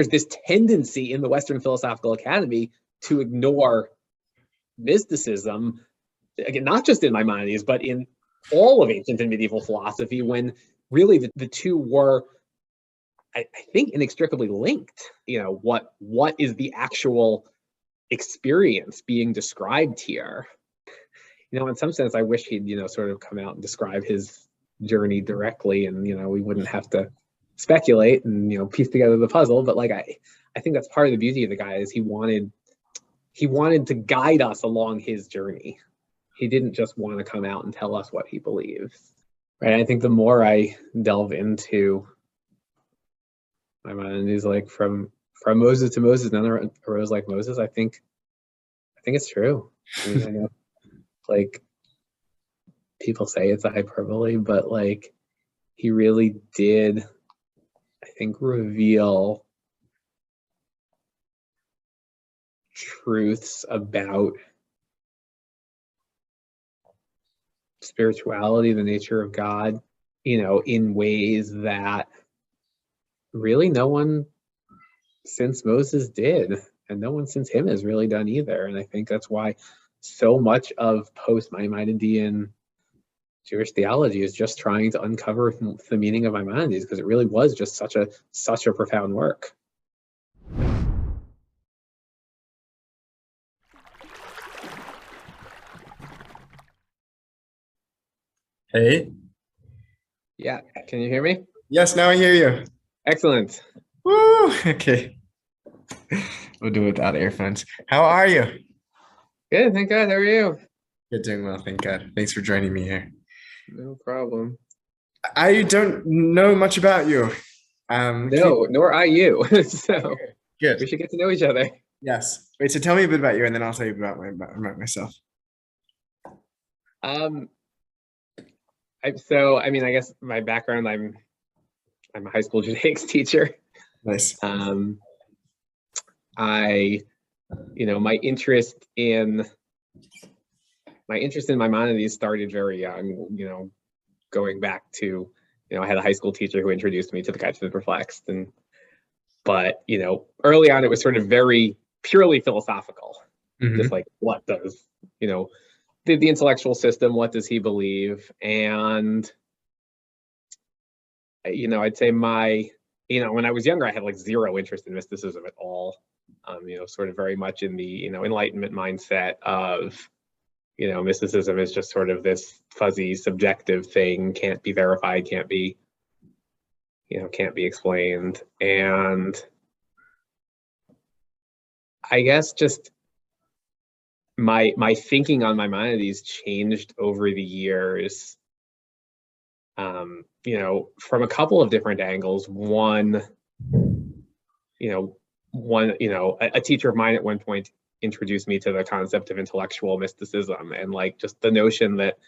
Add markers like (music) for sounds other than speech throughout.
there's this tendency in the Western Philosophical Academy to ignore mysticism, again, not just in Maimonides, but in all of ancient and medieval philosophy, when really the, the two were, I, I think, inextricably linked. You know, what what is the actual experience being described here? You know, in some sense, I wish he'd, you know, sort of come out and describe his journey directly and, you know, we wouldn't have to speculate and, you know, piece together the puzzle. But like, I, I think that's part of the beauty of the guy is he wanted, he wanted to guide us along his journey. He didn't just want to come out and tell us what he believes. Right. I think the more I delve into Maimonides like from from Moses to Moses, none arose like Moses. I think I think it's true. I mean, I know, (laughs) like people say it's a hyperbole, but like he really did, think, reveal truths about spirituality, the nature of God, you know, in ways that really no one since Moses did, and no one since him has really done either. And I think that's why so much of post Maimonidean Jewish theology is just trying to uncover the meaning of Maimonides because it really was just such a such a profound work. Hey. Yeah, can you hear me? Yes, now I hear you. Excellent. Woo! (laughs) Okay. We'll do it without earphones. How are you? Good, thank God. How are you? Good, doing well, thank God. Thanks for joining me here. No problem. I don't know much about you. Um, no, nor I you. (laughs) so good. We should get to know each other. Yes. Wait. So tell me a bit about you, and then I'll tell you about, my, about myself. Um. I, so I mean, I guess my background. I'm I'm a high school (laughs) Judaics teacher. Nice. Um. I, you know, my interest in my interest in Maimonides started very young, you know, going back to, you know, I had a high school teacher who introduced me to the Guide to the Perplexed. And, but, you know, early on it was sort of very purely philosophical. Mm-hmm. Just like, what does, you know, the, the intellectual system, what does he believe? And, you know, I'd say my, you know, when I was younger, I had like zero interest in mysticism at all. Um, you know, sort of very much in the, you know, enlightenment mindset of, you know, mysticism is just sort of this fuzzy, subjective thing, can't be verified, can't be, you know, can't be explained. And I guess just my my thinking on Maimonides changed over the years. Um, you know, from a couple of different angles. One, you know, one, you know, a, a teacher of mine at one point introduced me to the concept of intellectual mysticism and like just the notion that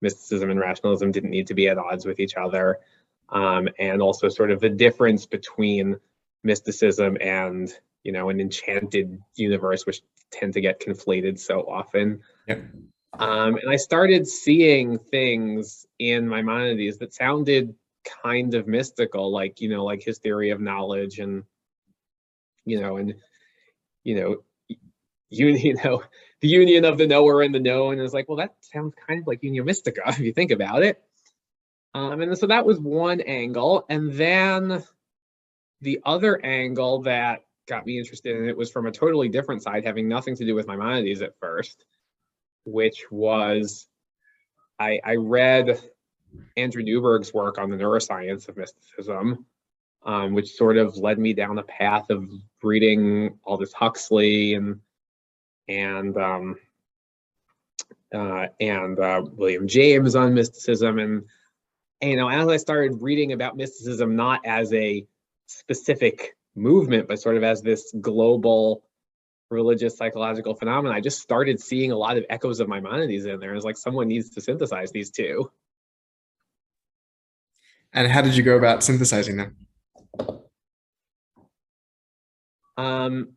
mysticism and rationalism didn't need to be at odds with each other um, and also sort of the difference between mysticism and you know an enchanted universe which tend to get conflated so often yep. um, and i started seeing things in maimonides that sounded kind of mystical like you know like his theory of knowledge and you know and you know (laughs) you, know, the union of the knower and the known is like, well, that sounds kind of like Unio Mystica (laughs) if you think about it. Um, and so that was one angle. And then the other angle that got me interested in it was from a totally different side, having nothing to do with Maimonides at first, which was I, I read Andrew Newberg's work on the neuroscience of mysticism, um, which sort of led me down a path of reading all this Huxley and and um, uh, and uh, William James on mysticism, and, and you know, as I started reading about mysticism, not as a specific movement, but sort of as this global religious psychological phenomenon, I just started seeing a lot of echoes of Maimonides in there. It's like someone needs to synthesize these two. And how did you go about synthesizing them? Um,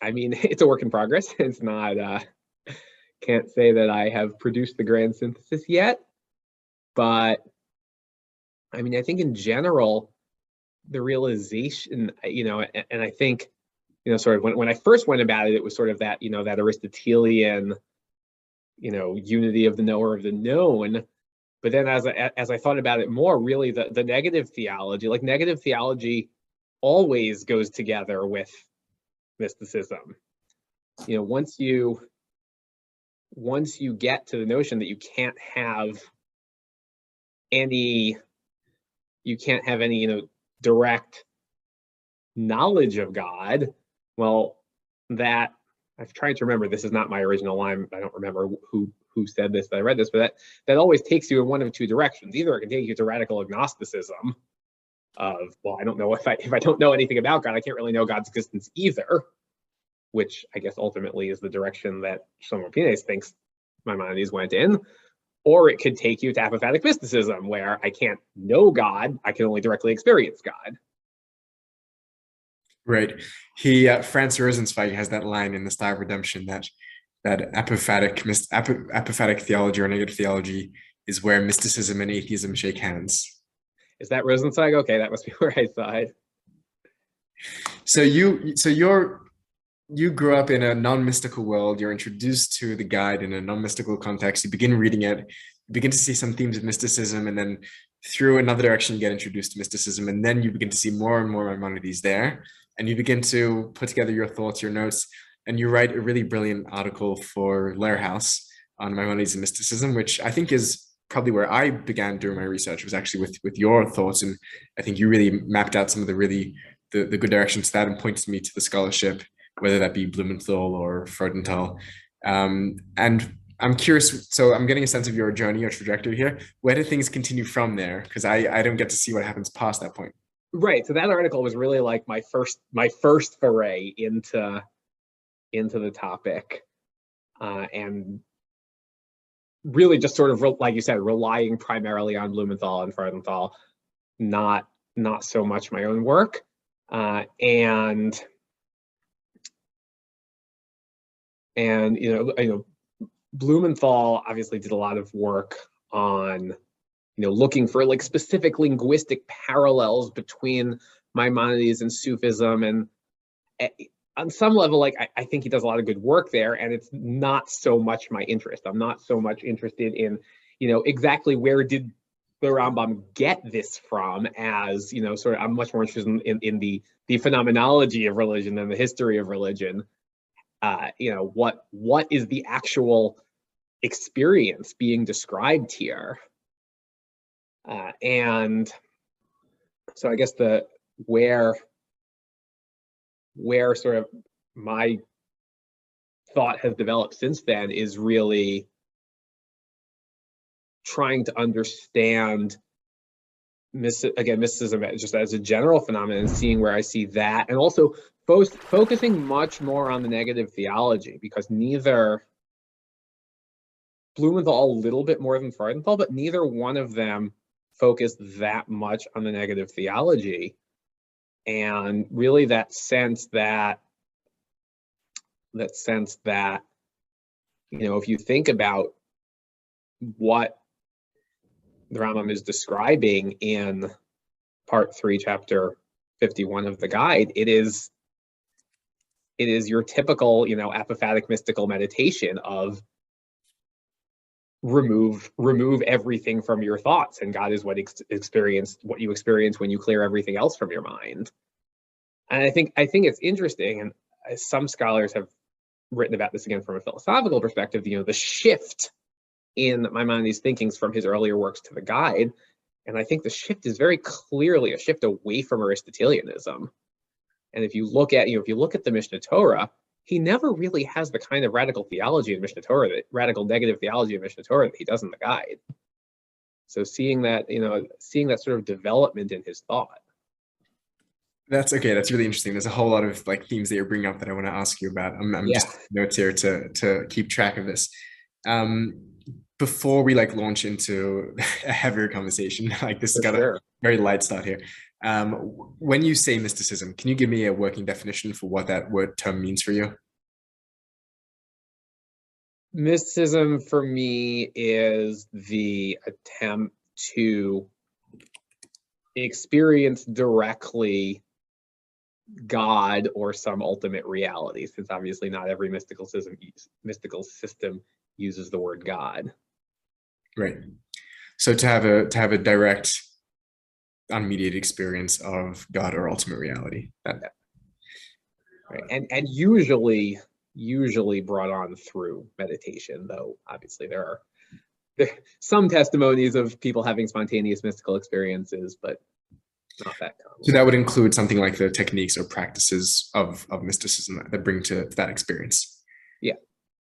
I mean, (laughs) it's a work in progress. (laughs) It's not, uh, can't say that I have produced the grand synthesis yet, but I mean, I think in general, the realization, you know, and, I think, you know, sort of when, when I first went about it, it was sort of that, you know, that Aristotelian, you know, unity of the knower of the known. But then as I, as I thought about it more, really the, the negative theology, like negative theology always goes together with mysticism. You know, once you, once you get to the notion that you can't have any, you can't have any, you know, direct knowledge of God, well, that I've tried to remember. This is not my original line. I don't remember who who said this. That I read this, but that that always takes you in one of two directions. Either it can take you to radical agnosticism, of well, I don't know if I (laughs) if I don't know anything about God, I can't really know God's existence either. Which I guess ultimately is the direction that Shlomo Pines thinks Maimonides went in. Or it could take you to apophatic mysticism, where I can't know God, I can only directly experience God. Right. He uh, Franz Rosenzweig has that line in the Star of Redemption that that apophatic ap apophatic theology or negative theology is where mysticism and atheism shake hands. Is that Rosenzweig? Okay, that must be (laughs) where I it. So you so you're you grew up in a non-mystical world. You're introduced to the guide in a non-mystical context. You begin reading it, you begin to see some themes of mysticism, and then through another direction you get introduced to mysticism, and then you begin to see more and more Maimonides there and you begin to put together your thoughts, your notes, and you write a really brilliant article for Lehrhaus on Maimonides and mysticism, which I think is probably where I began doing my research was actually with with your thoughts, and I think you really mapped out some of the really the, the good directions to that and pointed me to the scholarship, whether that be Blumenthal or Freudenthal. Um, and I'm curious, so I'm getting a sense of your journey, your trajectory here. Where do things continue from there? Because I, I don't get to see what happens past that point. Right. So that article was really like my first my first foray into into the topic, uh, and really just sort of like you said, relying primarily on Blumenthal and Freudenthal, not not so much my own work, uh, and and you know you know Blumenthal obviously did a lot of work on you know, looking for like specific linguistic parallels between Maimonides and Sufism. And eh, on some level, like I, I, think he does a lot of good work there, and it's not so much my interest. I'm not so much interested in, you know, exactly where did the Rambam get this from as, you know, sort of I'm much more interested in, in, in the the phenomenology of religion than the history of religion. Uh, you know, what what is the actual experience being described here? Uh, and so I guess the where where sort of my thought has developed since then is really trying to understand again mysticism just as a general phenomenon and seeing where I see that and also fo focusing much more on the negative theology because neither Blumenthal a little bit more than Freudenthal, but neither one of them focused that much on the negative theology and really that sense that that sense that you know if you think about what the Rambam is describing in part 3 chapter 51 of the guide it is it is your typical you know apophatic mystical meditation of remove remove everything from your thoughts and god is what ex- experience what you experience when you clear everything else from your mind. And i think i think it's interesting and uh, some scholars have written about this again from a philosophical perspective you know the shift in maimonides thinkings from his earlier works to the guide. And i think the shift is very clearly a shift away from aristotelianism. And if you look at you know if you look at the mishnah torah he never really has the kind of radical theology in Mishneh Torah, that radical negative theology of Mishneh Torah that he does in the guide. So seeing that, you know, seeing that sort of development in his thought. That's okay. That's really interesting. There's a whole lot of like themes that you're bringing up that I want to ask you about. I'm, I'm yeah. just notes here to to keep track of this. Um, before we like launch into (laughs) a heavier conversation, (laughs) like this has got sure. a very light start here. Um, when you say mysticism, can you give me a working definition for what that word term means for you? Mysticism for me is the attempt to experience directly God or some ultimate reality, since obviously not every mystical system mystical system uses the word God. Right. So to have a to have a direct, unmediated experience of God or ultimate reality. That, right. And and usually usually brought on through meditation, though obviously there are there, some testimonies of people having spontaneous mystical experiences, but not that common. So that would include something like the techniques or practices of, of mysticism that, that bring to that experience. Yeah.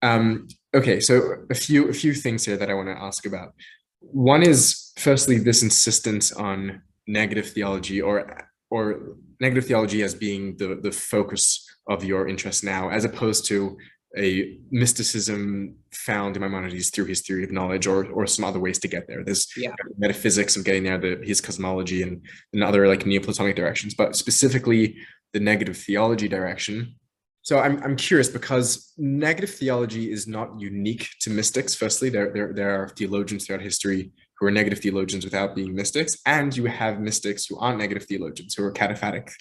Um, okay, so a few a few things here that I want to ask about. One is firstly this insistence on negative theology or or negative theology as being the the focus of your interest now, as opposed to a mysticism found in Maimonides through his theory of knowledge or or some other ways to get there. There's yeah. metaphysics of getting there, the, his cosmology and, and other like Neoplatonic directions, but specifically the negative theology direction. So I'm, I'm curious because negative theology is not unique to mystics. Firstly, there, there, there are theologians throughout history who are negative theologians without being mystics, and you have mystics who aren't negative theologians, who are cataphatic,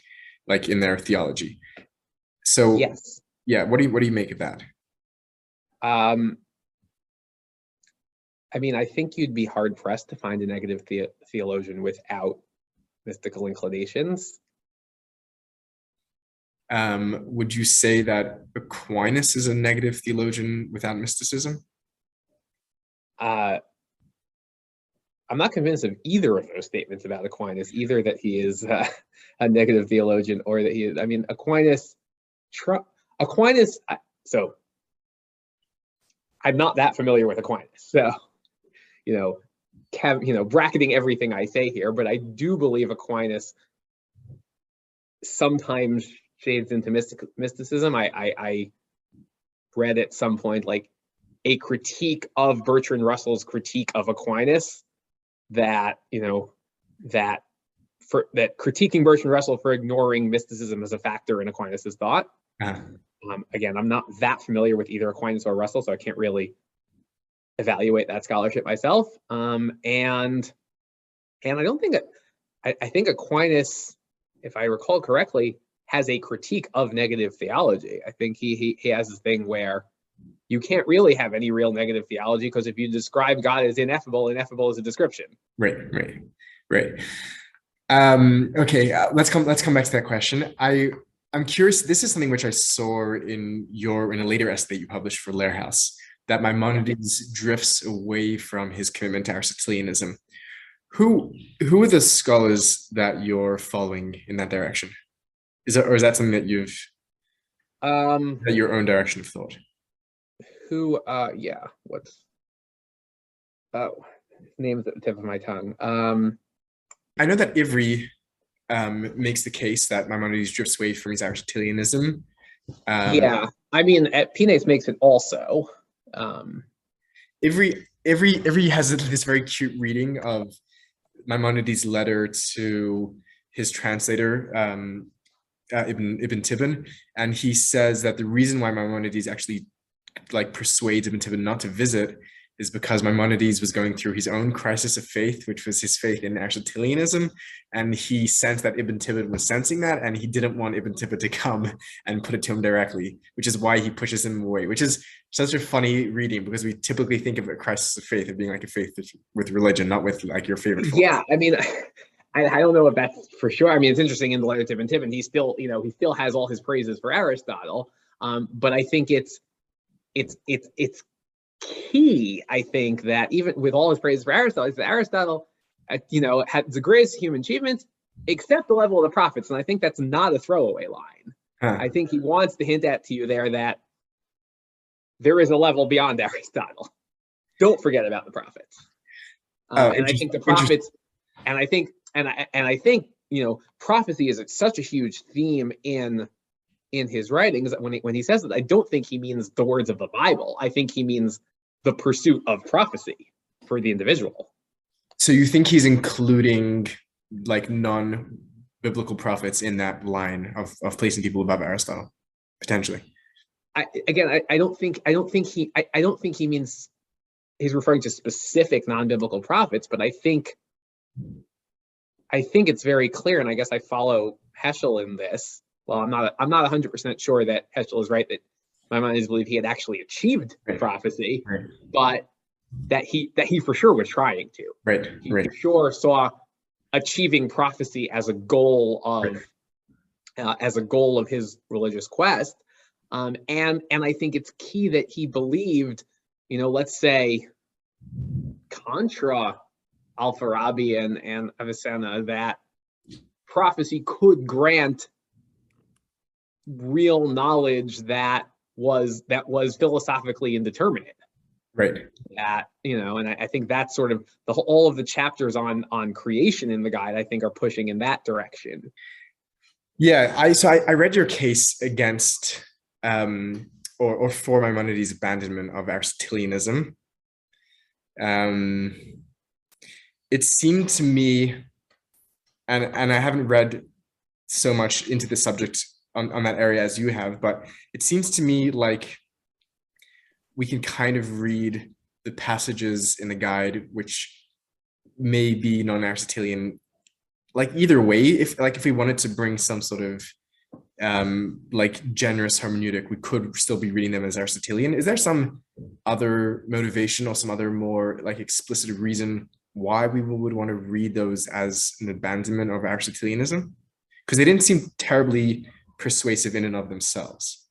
like in their theology. So yes. yeah what do you what do you make of that? Um i mean i think you'd be hard pressed to find a negative the- theologian without mystical inclinations. Um would you say that aquinas is a negative theologian without mysticism? Uh I'm not convinced of either of those statements about Aquinas, either that he is uh, (laughs) a negative theologian or that he is. I mean, Aquinas, Aquinas, so I'm not that familiar with Aquinas. So, you know, you know, bracketing everything I say here, but I do believe Aquinas sometimes shades into mystic, mysticism. I, I, I read at some point like a critique of Bertrand Russell's critique of Aquinas that, you know, that for that critiquing Bertrand Russell for ignoring mysticism as a factor in Aquinas's thought. Uh-huh. Um, again, I'm not that familiar with either Aquinas or Russell, so I can't really evaluate that scholarship myself. Um, and and I don't think that I, I think Aquinas, if I recall correctly, has a critique of negative theology. I think he he, he has this thing where you can't really have any real negative theology because if you describe God as ineffable, ineffable is a description. Right, right, right. Um, okay, uh, let's come let's come back to that question. I I'm curious. This is something which I saw in your in a later essay that you published for Lehrhaus that Maimonides drifts away from his commitment to Aristotelianism. Who who are the scholars that you're following in that direction? Is that or is that something that you've um that your own direction of thought? Who uh yeah, what's oh names at the tip of my tongue. Um I know that Ivry um, makes the case that Maimonides drifts away from his Aristotelianism. Um, yeah, I mean, Pines makes it also. Um, Ivry Ivry Ivry has (laughs) this very cute reading of Maimonides' letter to his translator um, uh, Ibn Ibn Tibbon, and he says that the reason why Maimonides actually like persuades Ibn Tibbon not to visit is because Maimonides was going through his own crisis of faith, which was his faith in Aristotelianism. And he sensed that Ibn Tibbon was sensing that, and he didn't want Ibn Tibbon to (laughs) come and put it to him directly, which is why he pushes him away, which is such a funny reading because we typically think of a crisis of faith of being like a faith with religion, not with like your favorite. Yeah, I mean, (laughs) I, I don't know if that's for sure. I mean, it's interesting in the letter to Ibn Tibbon, he still, you know, he still has all his praises for Aristotle. Um, but I think it's, it's, it's, it's key, I think, that even with all his praise for Aristotle, Aristotle, uh, you know, had the greatest human achievements, except the level of the prophets. And I think that's not a throwaway line. Huh. I think he wants to hint at to you there that there is a level beyond (laughs) Aristotle. Don't forget about the prophets. Uh, and I think the prophets, and I think, and I and I think you know, prophecy is such a huge theme in in his writings when he, when he says that I don't think he means the words of the Bible. I think he means the pursuit of prophecy for the individual. So you think he's including like non biblical prophets in that line of, of placing people above Aristotle, potentially? I, again, I, I don't think I don't think he I, I don't think he means he's referring to specific non-biblical prophets, but I think I think it's very clear, and I guess I follow Heschel in this. Well, I'm not I'm not 100% sure that Heschel is right that Maimonides believed he had actually achieved Right. prophecy, Right. but that he that he for sure was trying to. Right. He Right. for sure saw achieving prophecy as a goal of uh, as a goal of his religious quest. Um, and and I think it's key that he believed, you know, let's say contra Al-Farabi and, and Avicenna that prophecy could grant real knowledge that was that was philosophically indeterminate Right. that you know and I, I think that's sort of the whole, all of the chapters on on creation in the guide i think are pushing in that direction Yeah, I so I, I read your case against um or or for Maimonides' abandonment of Aristotelianism. Um it seemed to me and and I haven't read so much into the subject on, on that area as you have, but it seems to me like we can kind of read the passages in the guide which may be non-Aristotelian like either way if like if we wanted to bring some sort of um like generous hermeneutic we could still be reading them as aristotelian. Is there some other motivation or some other more like explicit reason why we would want to read those as an abandonment of aristotelianism? Because they didn't seem terribly persuasive in and of themselves.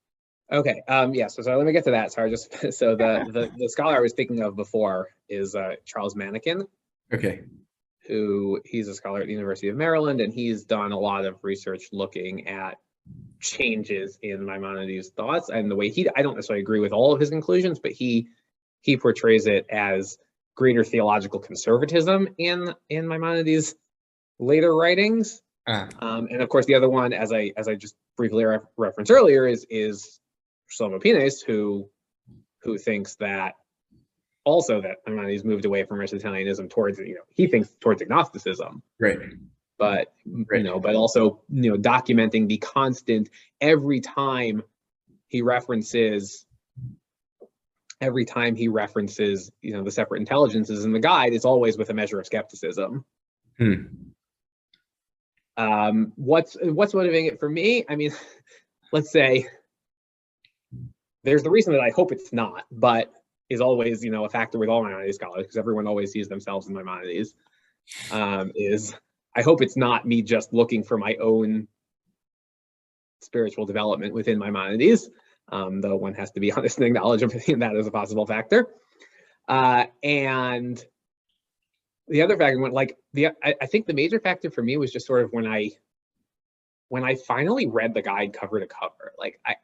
Okay um yeah so, so let me get to that. Sorry just (laughs) so the, the the scholar i was thinking of before is uh charles manekin okay. Who he's a scholar at the university of maryland and he's done a lot of research looking at changes in maimonides thoughts and the way he i don't necessarily agree with all of his conclusions but he he portrays it as greater theological conservatism in in maimonides later writings. Ah, Um, and of course, the other one, as I as I just briefly ref- referenced earlier, is is Shlomo Pines, who who thinks that also that he's moved away from Aristotelianism towards you know he thinks towards agnosticism, right. But you know, but also you know documenting the constant every time he references every time he references you know the separate intelligences in the guide, it's always with a measure of skepticism. Hmm. Um what's what's motivating it for me? I mean (laughs) let's say there's the reason that i hope it's not but is always you know a factor with all maimonides scholars because everyone always sees themselves in maimonides um is i hope it's not me just looking for my own spiritual development within maimonides um though one has to be (laughs) honest and acknowledge (laughs) that as a possible factor. Uh and the other factor went like the I, I think the major factor for me was just sort of when I when I finally read the guide cover to cover. Like I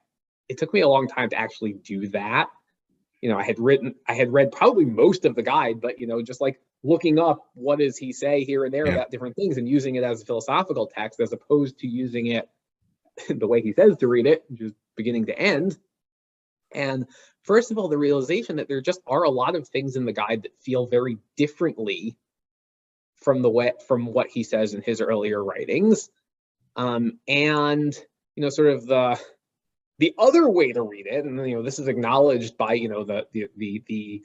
it took me a long time to actually do that. You know, I had written I had read probably most of the guide, but you know, just like looking up what does he say here and there Yeah. about different things and using it as a philosophical text as opposed to using it (laughs) the way he says to read it, just beginning to end. And first of all, the realization that there just are a lot of things in the guide that feel very differently from the way from what he says in his earlier writings. Um and you know sort of the the other way to read it and you know this is acknowledged by you know the the the the,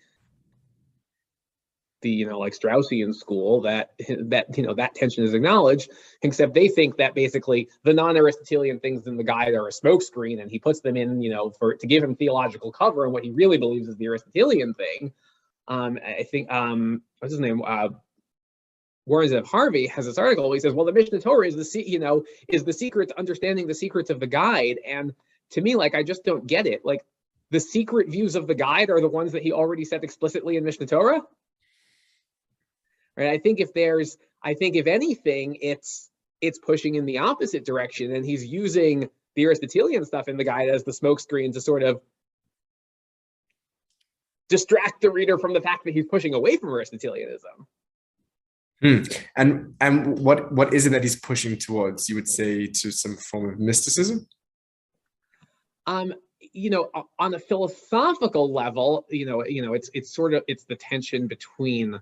the you know like Straussian school that that you know that tension is acknowledged except they think that basically the non-aristotelian things in the guide are a smokescreen and he puts them in you know for to give him theological cover and what he really believes is the aristotelian thing. Um i think um what's his name? Uh Warren Zev Harvey has this article. He says, "Well, the Mishnah Torah is the se- you know is the secret to understanding the secrets of the guide." And to me, like I just don't get it. Like the secret views of the guide are the ones that he already said explicitly in Mishnah Torah. Right? I think if there's, I think if anything, it's it's pushing in the opposite direction, and he's using the Aristotelian stuff in the guide as the smokescreen to sort of distract the reader from the fact that he's pushing away from Aristotelianism. Hmm. And and what what is it that he's pushing towards? You would say to some form of mysticism. um you know on a philosophical level you know you know it's it's sort of it's the tension between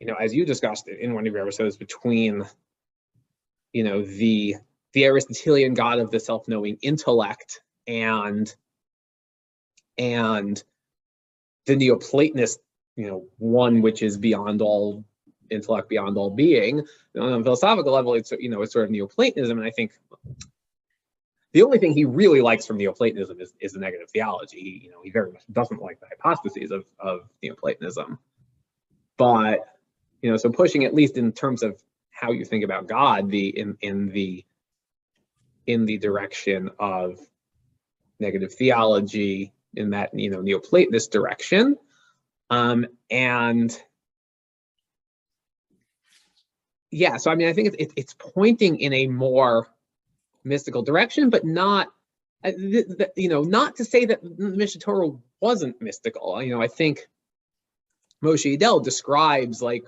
you know as you discussed in one of your episodes between you know the the aristotelian god of the self-knowing intellect and and the neoplatonist you know one which is beyond all intellect beyond all being. On a philosophical level, it's you know it's sort of Neoplatonism, and I think the only thing he really likes from Neoplatonism is, is the negative theology. He, you know, he very much doesn't like the hypostases of, of Neoplatonism. But, you know, so pushing at least in terms of how you think about God, the in in the in the direction of negative theology in that you know Neoplatonist direction. Um, and yeah, so I mean, I think it's it's pointing in a more mystical direction, but not, uh, you know, not to say that the Mishneh Torah wasn't mystical. You know, I think Moshe Idel describes like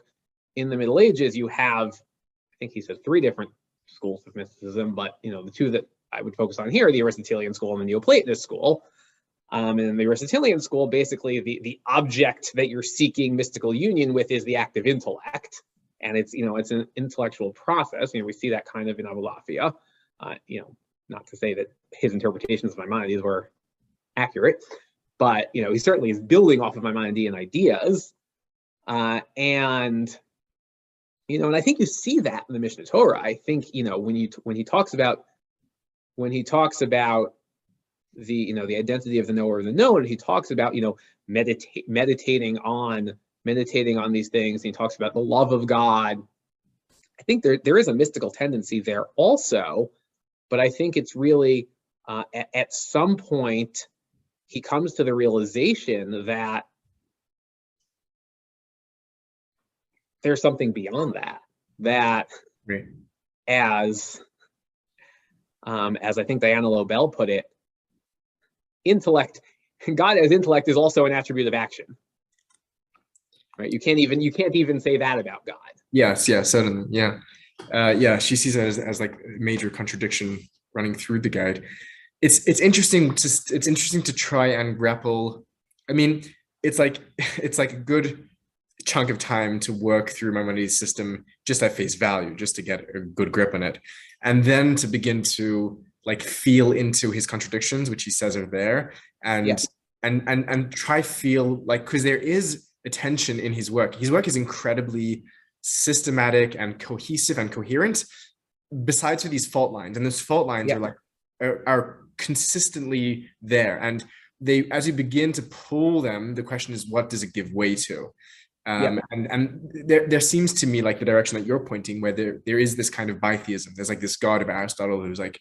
in the Middle Ages, you have, I think he says three different schools of mysticism, but you know, the two that I would focus on here are the Aristotelian school and the Neoplatonist school. Um, and in the Aristotelian school, basically the, the object that you're seeking mystical union with is the active intellect. And it's, you know, it's an intellectual process. You know, we see that kind of in Abulafia. Uh, you know, not to say that his interpretations of Maimonides were accurate, but you know, he certainly is building off of Maimonidean ideas. Uh, and you know, and I think you see that in the Mishneh Torah. I think you know when you when he talks about when he talks about the you know the identity of the knower of the known, he talks about you know meditate meditating on meditating on these things. and he talks about the love of God. I think there there is a mystical tendency there also but I think it's really uh, at, at some point he comes to the realization that there's something beyond that. That right. as um, as I think Diana Lobel put it, intellect, God as intellect is also an attribute of action. Right? You can't even you can't even say that about God. Yes, yes, certainly. Yeah uh, yeah, she sees it as, as like a major contradiction running through the guide. It's it's interesting to it's interesting to try and grapple. I mean, it's like (laughs) it's like a good chunk of time to work through Maimonides' system just at face value, just to get a good grip on it, and then to begin to like feel into his contradictions, which he says are there, and yeah. and and and try feel like because there is a tension in his work. His work is incredibly systematic and cohesive and coherent besides for these fault lines and those fault lines yeah. are like are, are, consistently there and they as you begin to pull them the question is what does it give way to um, yeah. and and there, there seems to me like the direction that you're pointing where there, there is this kind of bitheism there's like this god of aristotle who's like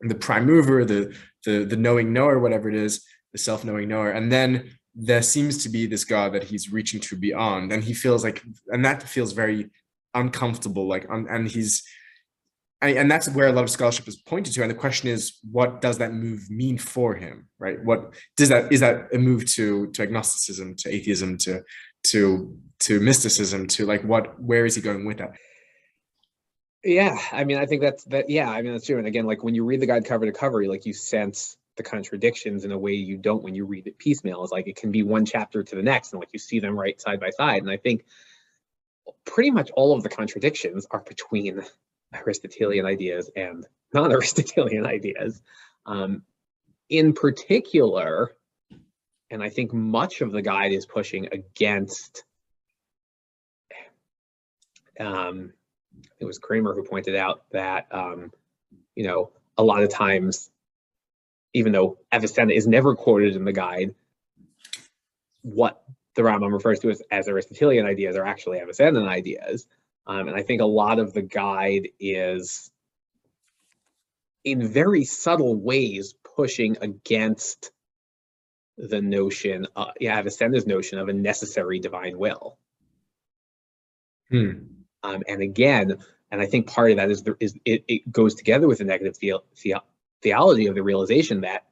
the prime mover the the the knowing knower whatever it is the self-knowing knower and then there seems to be this God that he's reaching to beyond, and he feels like, and that feels very uncomfortable. Like, and he's, and, and that's where a lot of scholarship is pointed to. And the question is, what does that move mean for him, right? What does that is that a move to to agnosticism, to atheism, to to to mysticism, to like what? Where is he going with that? Yeah, I mean, I think that's that. Yeah, I mean that's true. And again, like when you read the guide cover to cover, like you sense the contradictions in a way you don't when you read it piecemeal. Is like it can be one chapter to the next, and like you see them right side by side. And I think pretty much all of the contradictions are between Aristotelian ideas and non-Aristotelian (laughs) ideas. Um, in particular, and I think much of the guide is pushing against. Um, it was Kraemer who pointed out that um, you know a lot of times even though Avicenna is never quoted in the guide, what the Rambam refers to as, as Aristotelian ideas are actually Avicennan ideas. Um, and I think a lot of the guide is in very subtle ways pushing against the notion, uh, yeah, Avicenna's notion of a necessary divine will. Hmm. Um, and again, and I think part of that is, there is it, it goes together with the negative the, the, theology of the realization that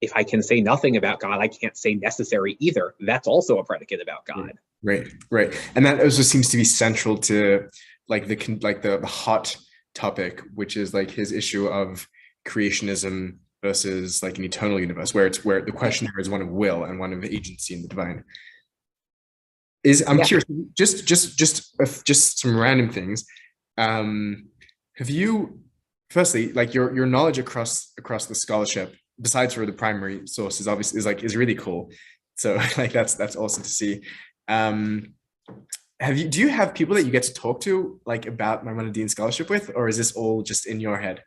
if I can say nothing about God, I can't say necessary either. That's also a predicate about God. Right, right, and that also seems to be central to like the like the, the hot topic, which is like his issue of creationism versus like an eternal universe, where it's where the question here is one of will and one of agency in the divine. Is I'm yeah. curious, just just just uh, just some random things. Um, have you firstly like your your knowledge across across the scholarship besides for the primary source is obviously is like is really cool so (laughs) like that's that's awesome to see um have you do you have people that you get to talk to like about my Maimonidean scholarship with, or is this all just in your head?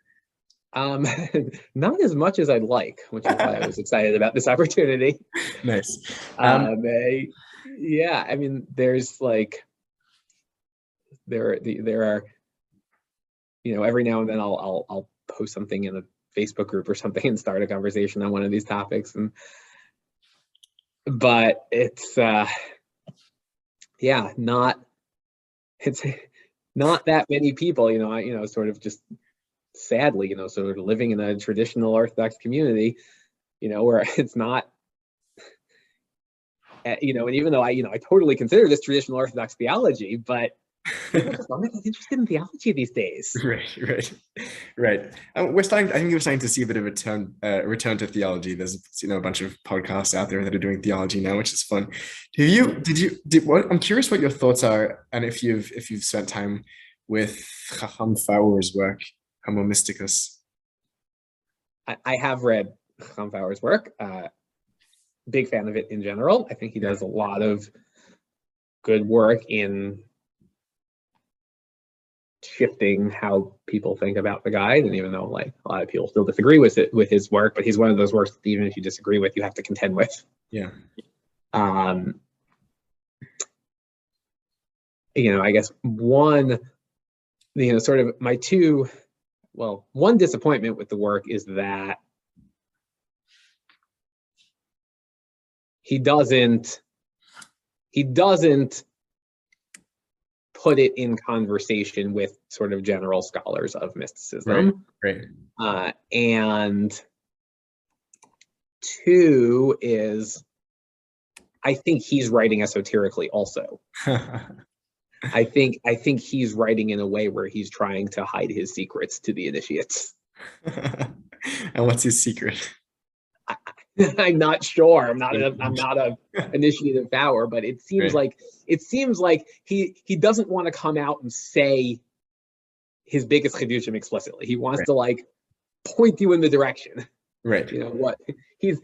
Um, (laughs) not as much as I'd like, which is why I was excited about this opportunity. (laughs) Nice. Um, Um, eh, yeah, I mean, there's like there the- there are you know every now and then I'll I'll I'll post something in a Facebook group or something (laughs) and start a conversation on one of these topics. And but it's uh yeah not it's (laughs) not that many people you know I you know sort of just sadly you know sort of living in a traditional orthodox community you know where (laughs) it's not uh, you know and even though i you know i totally consider this traditional orthodox theology but people just aren't interested in theology these days (laughs) right, right, right. Um, we're starting. I think we're starting to see a bit of a return, uh, return to theology. There's you know a bunch of podcasts out there that are doing theology now, which is fun. Have you? Did you? Did what? I'm curious what your thoughts are, and if you've if you've spent time with Chacham Faur's work, Homo Mysticus. I, I have read Chaim Faur's work. Uh, big fan of it in general. I think he does a lot of good work in shifting how people think about the guide. And even though like a lot of people still disagree with it with his work, but he's one of those works that even if you disagree with, you have to contend with. Yeah. Um, you know, I guess one, you know, sort of my two, well, one disappointment with the work is that he doesn't, he doesn't put it in conversation with sort of general scholars of mysticism. Right. Uh, and two is I think he's writing esoterically also. (laughs) I think I think he's writing in a way where he's trying to hide his secrets to the initiates. (laughs) and what's his secret? (laughs) I'm not sure. I'm not a I'm not a initiate of Faur, but it seems Right. like it seems like he he doesn't want to come out and say his biggest chedushim explicitly. He wants Right. to like point you in the direction. Right. You know what he's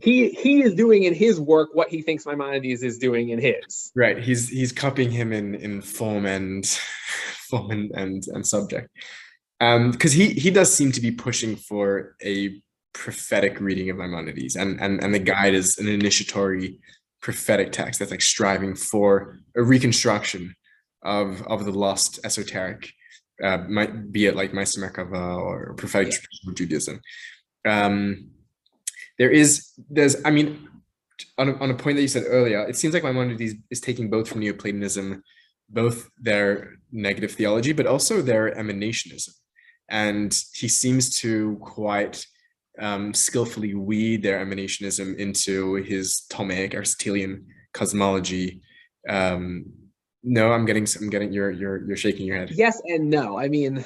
he he is doing in his work what he thinks Maimonides is doing in his. Right. He's he's copying him in in form and (laughs) form and and, and subject. Um, because he he does seem to be pushing for a prophetic reading of Maimonides, and and and the guide is an initiatory prophetic text that's like striving for a reconstruction of of the lost esoteric, uh, might be it like Ma'aseh Merkava or prophetic Yeah. Judaism. Um, there is there's I mean on a, on a point that you said earlier, it seems like Maimonides is taking both from Neoplatonism, both their negative theology, but also their emanationism. And he seems to quite um, skillfully weed their emanationism into his Ptolemaic Aristotelian cosmology. Um, no, I'm getting, I'm getting, you're, you're, you're shaking your head. Yes and no. I mean,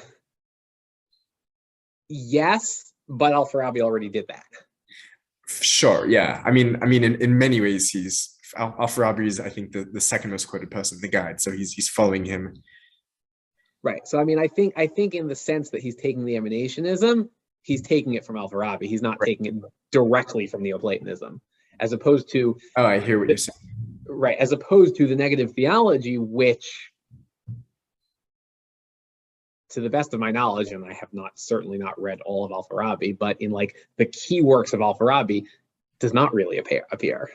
yes, but Al-Farabi already did that. Sure, yeah. I mean, I mean, in, in many ways, he's Al- Al-Farabi is, I think, the, the second most quoted person in the guide. So he's he's following him. Right. So I mean, I think I think in the sense that he's taking the emanationism, he's taking it from Al-Farabi. He's not Right. taking it directly from Neoplatonism, as opposed to Oh, I hear what you're saying. right, as opposed to the negative theology, which to the best of my knowledge, and I have not certainly not read all of Al-Farabi, but in like the key works of Al-Farabi, does not really appear appear.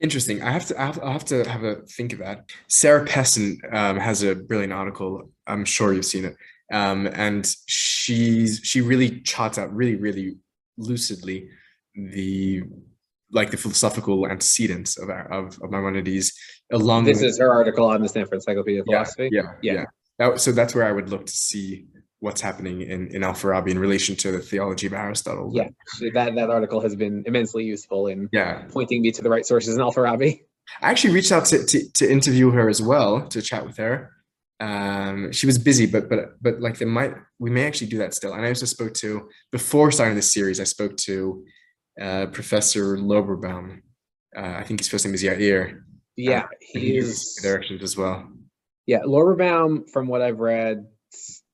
Interesting. I have to. I have, I'll have to have a think of that. Sarah Pessin um, has a brilliant article. I'm sure you've seen it. Um, and she's she really charts out really really lucidly the like the philosophical antecedents of our, of, of Maimonides along. This with- is her article on the Stanford Encyclopedia of yeah, Philosophy. yeah, Yeah. yeah. That, so that's where I would look to see what's happening in in Al Farabi in relation to the theology of Aristotle. Yeah. That that article has been immensely useful in yeah. pointing me to the right sources in Al-Farabi. I actually reached out to, to, to interview her as well to chat with her. Um, she was busy, but but but like they might we may actually do that still. And I also spoke to before starting this series. I spoke to uh, Professor Lorberbaum. Uh, I think his first name is Yair. Yeah, and he's directions as well. yeah. Lorberbaum, from what I've read,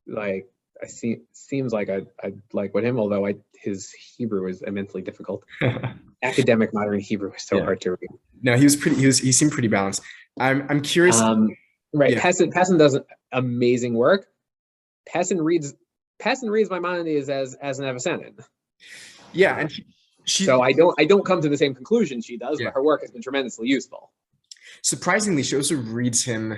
like I see, seems like I I like with him. Although I his Hebrew is immensely difficult. (laughs) Academic modern Hebrew is so Yeah. hard to read. no, he was pretty. He was he seemed pretty balanced. I'm I'm curious. Um, right. Yeah. Pessin Pessin does amazing work. Pessin reads Pessin reads Maimonides as as an Avicennan. yeah, and she, she So I don't I don't come to the same conclusion she does, Yeah. but her work has been tremendously useful. surprisingly she also reads him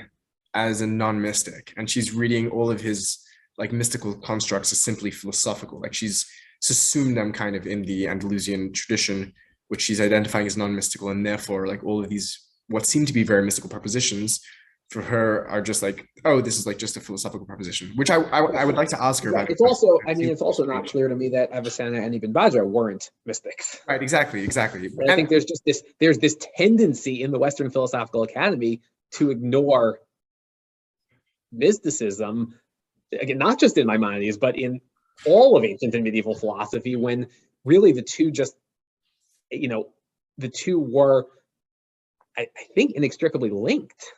as a non-mystic, and she's reading all of his like mystical constructs as simply philosophical. Like she's assumed them kind of in the Andalusian tradition, which she's identifying as non-mystical, and therefore like all of these what seem to be very mystical propositions for her are just like oh this is like just a philosophical proposition which i i, I would like to ask her about It's also I mean it's also not clear to me that Avicenna and Ibn Bajja weren't mystics. right exactly exactly And I think there's just this there's this tendency in the Western Philosophical Academy to ignore mysticism, again, not just in Maimonides, but in all of ancient and medieval philosophy, when really the two just, you know, the two were, I, I think, inextricably linked.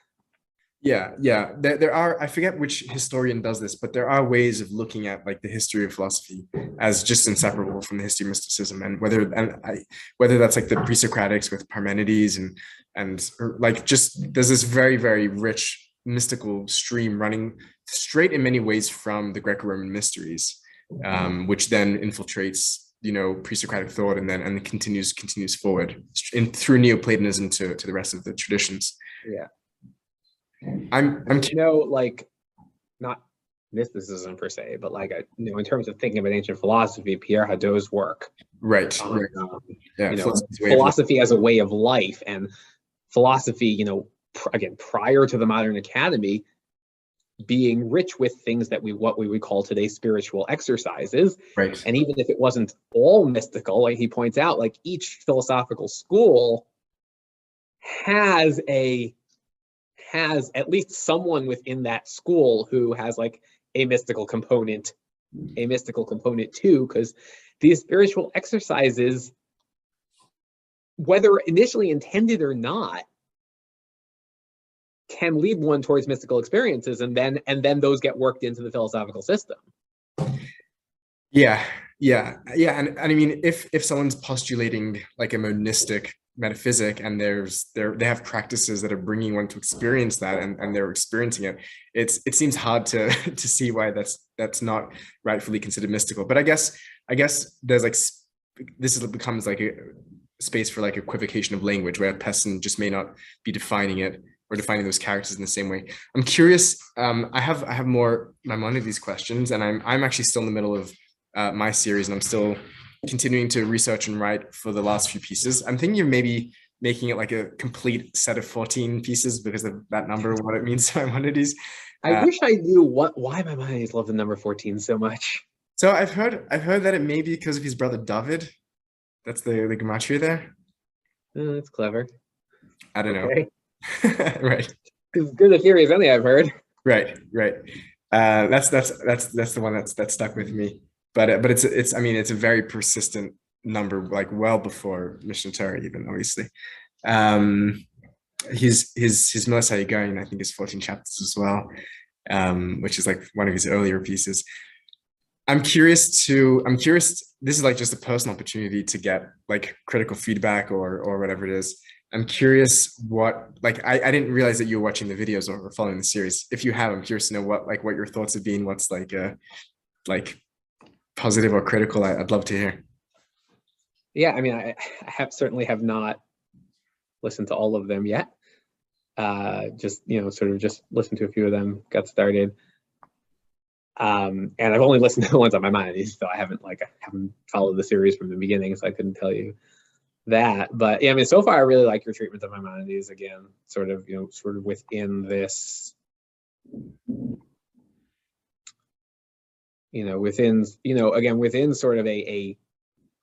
Yeah, yeah. There, there are, I forget which historian does this, but there are ways of looking at like the history of philosophy as just inseparable from the history of mysticism. And whether and I, whether that's like the pre-Socratics with Parmenides and and like just there's this very, very rich mystical stream running straight in many ways from the Greco-Roman mysteries, um, which then infiltrates you know pre-Socratic thought and then and continues continues forward in through Neoplatonism to, to the rest of the traditions. Yeah. I'm I'm you know, like not mysticism per se, but like I, you know, in terms of thinking about ancient philosophy, Pierre Hadot's work Right, on, right. um, Yeah, you know, philosophy's way of- philosophy as a way of life and philosophy, you know, pr- again, prior to the modern academy, being rich with things that we what we would call today spiritual exercises. right. And even if it wasn't all mystical, like he points out, like each philosophical school has a has at least someone within that school who has like a mystical component, a mystical component too, because these spiritual exercises, whether initially intended or not, can lead one towards mystical experiences and then and then those get worked into the philosophical system. Yeah, yeah, yeah. And, and I mean, if if someone's postulating like a monistic metaphysic and there's there they have practices that are bringing one to experience that and, and they're experiencing it, it's it seems hard to (laughs) to see why that's that's not rightfully considered mystical. But I guess I guess there's like this is becomes like a space for like equivocation of language where a person just may not be defining it or defining those characters in the same way. I'm curious. Um, I have I have more i'm one of these questions, and I'm I'm actually still in the middle of uh, my series, and I'm still continuing to research and write for the last few pieces. I'm thinking of maybe making it like a complete set of 14 pieces because of that number what it means to Maimonides. I Uh, wish I knew what why my mind love the number 14 so much. So I've heard I've heard that it may be because of his brother David. That's the the gematria there. Oh, that's clever. I don't know. (laughs) Right, As good a theory as any I've heard. right, right. Uh, that's that's that's that's the one that's that stuck with me. But uh, but it's it's I mean it's a very persistent number, like well before Mishnah Torah even obviously. Um, his his his Millot HaHiggayon I think is 14 chapters as well, um, which is like one of his earlier pieces. I'm curious to I'm curious. This is like just a personal opportunity to get like critical feedback or or whatever it is. I'm curious what like I, I didn't realize that you were watching the videos or following the series. If you have, I'm curious to know what like what your thoughts have been. What's like uh like positive or critical. I, I'd love to hear. Yeah, I mean, I, I have certainly have not listened to all of them yet. Uh, just you know, sort of just listened to a few of them, got started. Um, and I've only listened (laughs) to the ones on my mind, so I haven't like I haven't followed the series from the beginning, so I couldn't tell you that. But yeah, I mean, so far I really like your treatment of Maimonides. Again, sort of you know, sort of within this, you know, within you know, again within sort of a a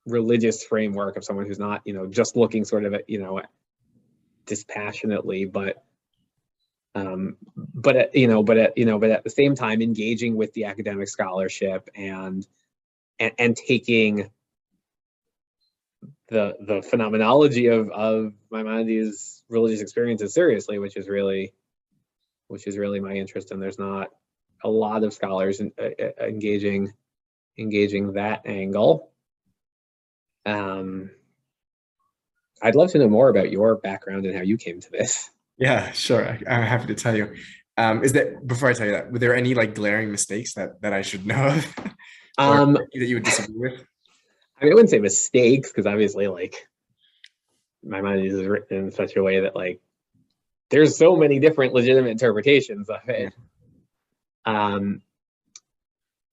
religious framework of someone who's not you know just looking sort of at you know dispassionately but um but at, you know but at you know but at the same time engaging with the academic scholarship and and, and taking the the phenomenology of of Maimonides religious experiences seriously which is really which is really my interest and there's not a lot of scholars in, uh, uh, engaging engaging that angle um, I'd love to know more about your background and how you came to this. Yeah, sure. I, I'm happy to tell you. Um, is that before I tell you that, were there any like glaring mistakes that that I should know of, (laughs) Um, that you would disagree with? I mean, I wouldn't say mistakes because obviously, like, my mind is written in such a way that like there's so many different legitimate interpretations of it. Um,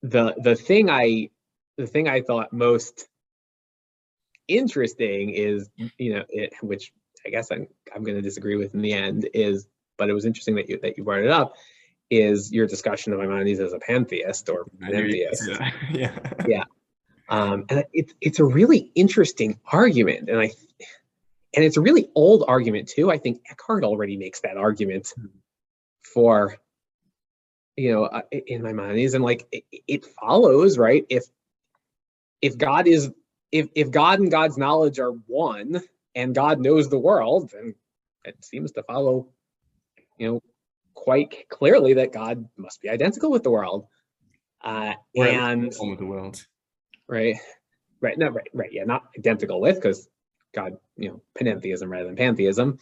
the the thing I the thing I thought most interesting is you know it, which I guess I'm I'm going to disagree with in the end is but it was interesting that you that you brought it up is your discussion of Maimonides as a pantheist or pantheist. say. (laughs) Yeah. Yeah. Um, and it's it's a really interesting argument, and I and it's a really old argument too. I think Eckhart already makes that argument Hmm. for you know uh, my mind, is and like it, it follows right if if God is if if God and God's knowledge are one, and God knows the world, then it seems to follow, you know, quite clearly that God must be identical with the world. Uh, least and of the world. right right no right right yeah not identical with because god you know panentheism rather than pantheism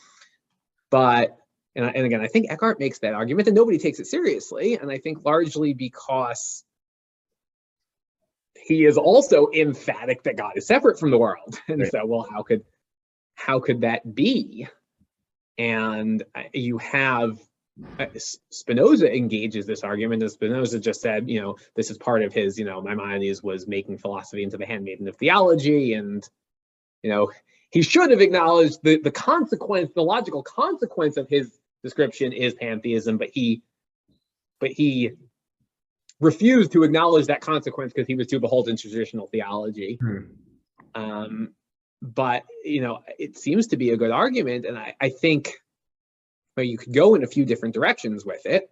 but and, and again i think eckhart makes that argument and nobody takes it seriously. And i think largely because he is also emphatic that god is separate from the world. (laughs) And Right. so well how could how could that be? And uh, you have uh, Spinoza engages this argument, and Spinoza just said, you know, this is part of his, you know, Maimonides was making philosophy into the handmaiden of theology, and you know, he should have acknowledged the the consequence, the logical consequence of his description is pantheism, but he, but he refused to acknowledge that consequence because he was too beholden to traditional theology. Hmm. Um, but you know, it seems to be a good argument, and I, I think well, you could go in a few different directions with it.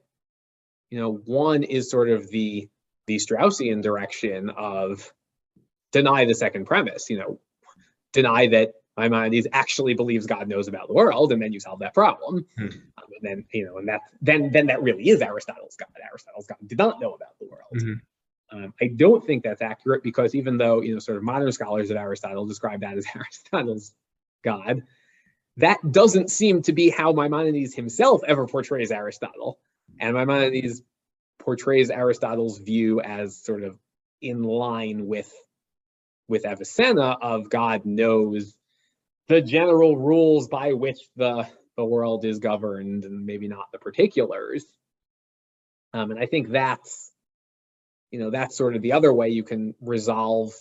You know, one is sort of the the Straussian direction of deny the second premise. You know, deny that Maimonides actually believes God knows about the world, and then you solve that problem. Hmm. Um, and then you know, and that then then that really is Aristotle's God. Aristotle's God did not know about the world. Mhm. Um, I don't think that's accurate because even though you know sort of modern scholars of Aristotle describe that as (laughs) Aristotle's God, that doesn't seem to be how Maimonides himself ever portrays Aristotle. And Maimonides portrays Aristotle's view as sort of in line with with Avicenna of God knows the general rules by which the the world is governed and maybe not the particulars. Um, and I think that's you know that's sort of the other way you can resolve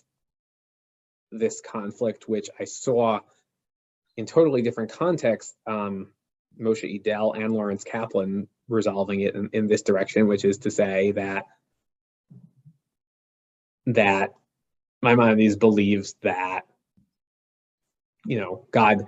this conflict, which I saw in totally different contexts. Um, Moshe Idel and Lawrence Kaplan resolving it in, in this direction, which is to say that that Maimonides believes that you know God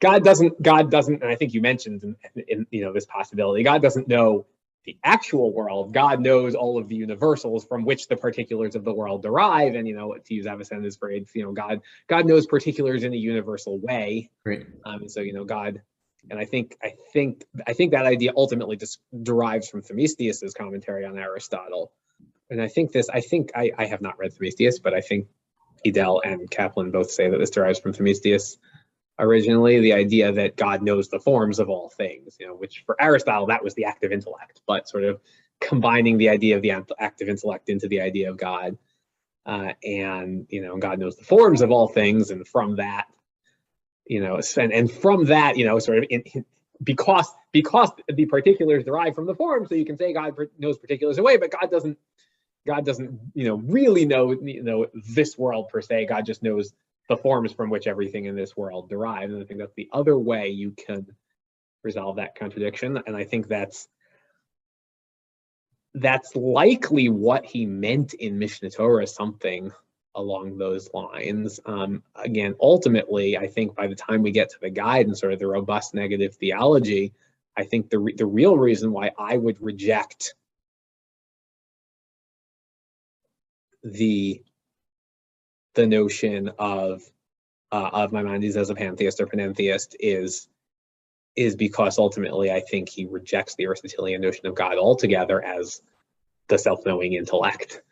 God doesn't God doesn't and I think you mentioned in, in you know this possibility God doesn't know the actual world. God knows all of the universals from which the particulars of the world derive and you know to use Avicenna's phrase you know God God knows particulars in a universal way. Great. um, and so you know God and I think I think I think that idea ultimately just derives from Themistius's commentary on Aristotle. And I think this I think I, I have not read Themistius but I think Idel and Kaplan both say that this derives from Themistius originally the idea that God knows the forms of all things, you know, which for Aristotle that was the active intellect, but sort of combining the idea of the active intellect into the idea of God, uh, and you know, God knows the forms of all things, and from that, you know, and, and from that, you know, sort of in, in- because because the particulars derive from the form, so you can say God knows particulars away, but God doesn't. God doesn't, you know, really know, you know, this world per se. God just knows the forms from which everything in this world derives. And I think that's the other way you can resolve that contradiction. And I think that's that's likely what he meant in Mishnah Torah, something along those lines. Um, again, ultimately, I think by the time we get to the guide and sort of the robust negative theology, I think the re- the real reason why I would reject the the notion of uh, of Maimonides as a pantheist or panentheist is is because ultimately I think he rejects the Aristotelian notion of God altogether as the self-knowing intellect,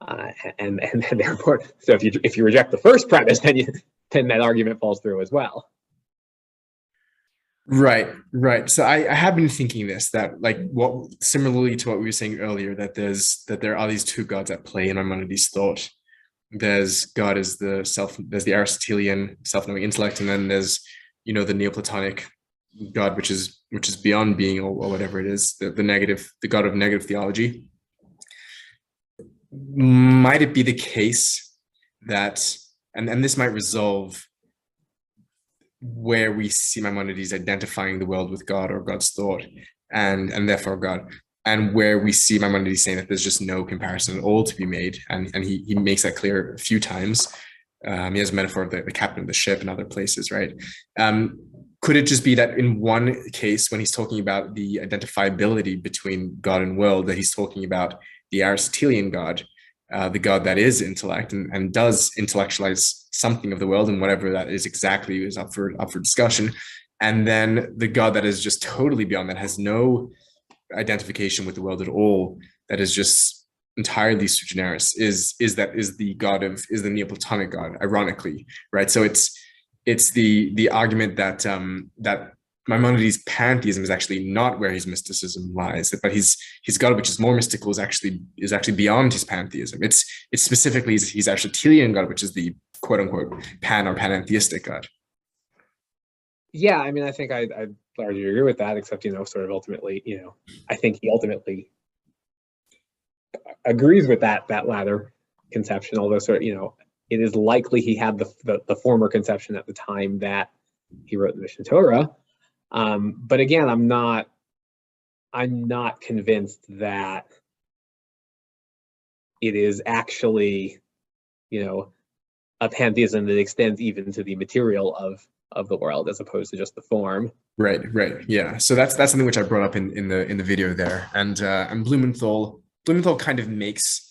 uh, and, and and (laughs) therefore, so if you if you reject the first premise, then you then that argument falls through as well. Right, right. So I, I have been thinking this that like what similarly to what we were saying earlier that there's that there are these two gods at play in Maimonides' thought. There's God as the self, there's the Aristotelian self-knowing intellect, and then there's you know the Neoplatonic God, which is which is beyond being or, or whatever it is, the, the negative, the God of negative theology. Might it be the case that and, and this might resolve where we see Maimonides identifying the world with God or God's thought and and therefore God and where we see Maimonides saying that there's just no comparison at all to be made. And and he, he makes that clear a few times. Um, he has a metaphor of the, the captain of the ship and other places right? Um, could it just be that in one case when he's talking about the identifiability between God and world that he's talking about the Aristotelian God uh, the God that is intellect and, and does intellectualize something of the world and whatever that is exactly is up for up for discussion. And then the God that is just totally beyond that has no identification with the world at all, that is just entirely sui generis, is is that is the God of is the Neoplatonic God, ironically, right? So it's it's the the argument that um that Maimonides' pantheism is actually not where his mysticism lies, but his his God, which is more mystical, is actually is actually beyond his pantheism. It's it's specifically his, his Aristotelian God, which is the quote unquote pan or panentheistic God. Yeah, I mean, I think I I largely agree with that, except you know, sort of ultimately, you know, I think he ultimately agrees with that that latter conception, although sort of you know, it is likely he had the the, the former conception at the time that he wrote the Mishnah Torah um, but again, I'm not I'm not convinced that it is actually, you know, a pantheism that extends even to the material of of the world as opposed to just the form. Right, right, yeah. So that's that's something which I brought up in in the in the video there, and uh, and Blumenthal Blumenthal kind of makes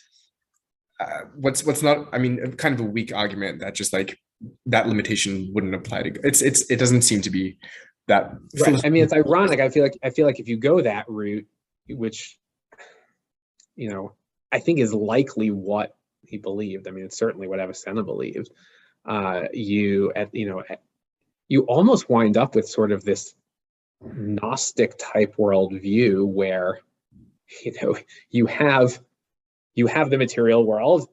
uh, what's what's not I mean kind of a weak argument that just like that limitation wouldn't apply to it's it's it doesn't seem to be that right. i mean it's ironic. I feel like i feel like if you go that route which you know i think is likely what he believed. I mean it's certainly what avicenna believed. Uh you at you know you almost wind up with sort of this gnostic type worldview where (laughs) you know you have you have the material world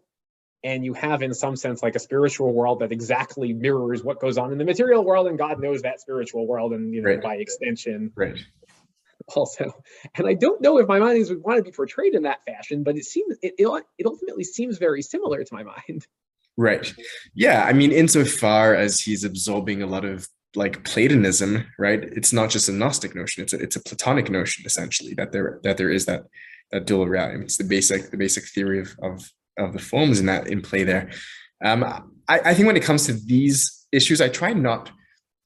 and you have in some sense like a spiritual world that exactly mirrors what goes on in the material world and god knows that spiritual world and you know right. by extension. Right. (laughs) Also and i don't know if Maimonides would want to be portrayed in that fashion but it seems it, it, it ultimately seems very similar to my (laughs) mind. Right. Yeah i mean insofar as he's absorbing a lot of like platonism right it's not just a gnostic notion it's a, it's a platonic notion essentially that there that there is that that dual reality it's the basic the basic theory of, of of the forms in that in play there. Um, I, I think when it comes to these issues, I try not.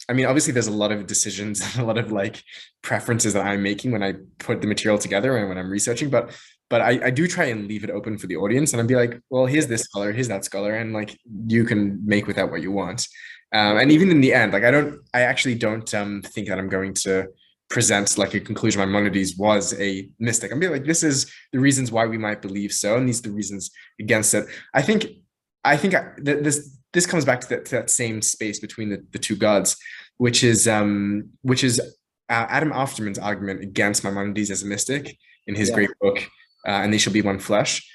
I mean, obviously, there's a lot of decisions and (laughs) a lot of like preferences that I'm making when I put the material together and when I'm researching. But but I, I do try and leave it open for the audience, and I'd be like, well, here's this scholar, here's that scholar, and like you can make with that what you want. Um, and even in the end, like I don't, I actually don't um, think that I'm going to presents like a conclusion Maimonides was a mystic. I'm being like, this is the reasons why we might believe so, and these are the reasons against it. I think, I think this this comes back to that, to that same space between the, the two gods, which is um which is uh, Adam Afterman's argument against Maimonides as a mystic in his yeah. great book, uh, and they shall be one flesh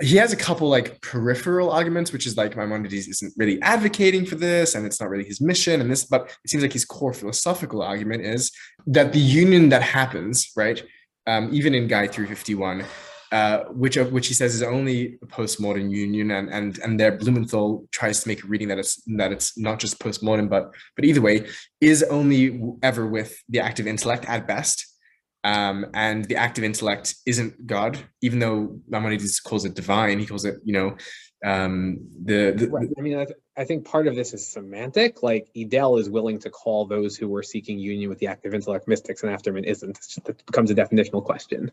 he has a couple like peripheral arguments, which is like Maimonides isn't really advocating for this, and it's not really his mission, and this. But it seems like his core philosophical argument is that the union that happens, right, um, even in Guide 351, uh, which which he says is only a post-mortem union, and and and there Blumenthal tries to make a reading that it's that it's not just post-mortem, but but either way is only ever with the active intellect at best um, and the active intellect isn't God, even though Maimonides calls it divine. He calls it, you know, um, the. the right. I mean, I, th- I, think part of this is semantic. Like Idel is willing to call those who were seeking union with the active intellect mystics, and Afterman isn't. Just, it becomes a definitional question.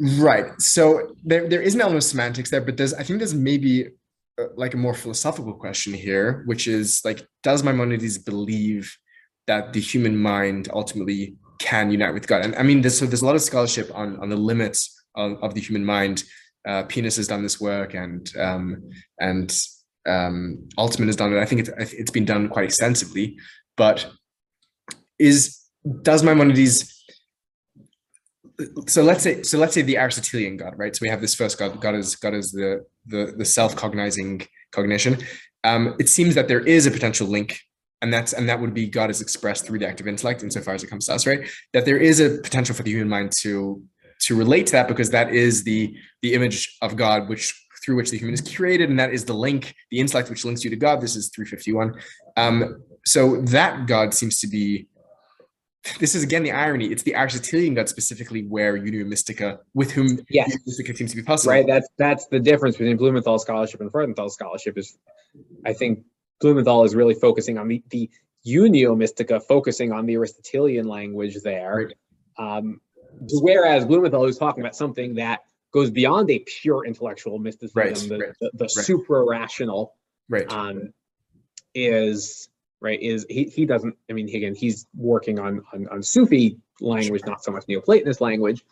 Right. So there, there is an element of semantics there, but there's, I think there's maybe uh, like a more philosophical question here, which is like, does Maimonides believe that the human mind ultimately can unite with God. And I mean, there's so there's a lot of scholarship on on the limits of, of the human mind. Uh, Pines has done this work, and um, and um, Altmann has done it. I think it's it's been done quite extensively. But is does Maimonides so let's say so let's say the Aristotelian God, right? So we have this first God, God is God is the the, the self-cognizing cognition. Um, it seems that there is a potential link, and that's and that would be God is expressed through the active intellect, insofar as it comes to us, right? That there is a potential for the human mind to to relate to that because that is the the image of God which through which the human is created, and that is the link, the intellect which links you to God. This is 351. Um, so that God seems to be this is again the irony. It's the Aristotelian God specifically where Unio Mystica, with whom yes. Mystica seems to be possible. Right. That's that's the difference between Blumenthal scholarship and Freudenthal scholarship. Is I think Blumenthal is really focusing on the the Unio Mystica, focusing on the Aristotelian language there. Um, whereas Blumenthal is talking about something that goes beyond a pure intellectual mysticism, right, the, right, the, the right. supra rational, right? Um, is right is he, he doesn't i mean again he's working on, on on sufi language not so much neoplatonist language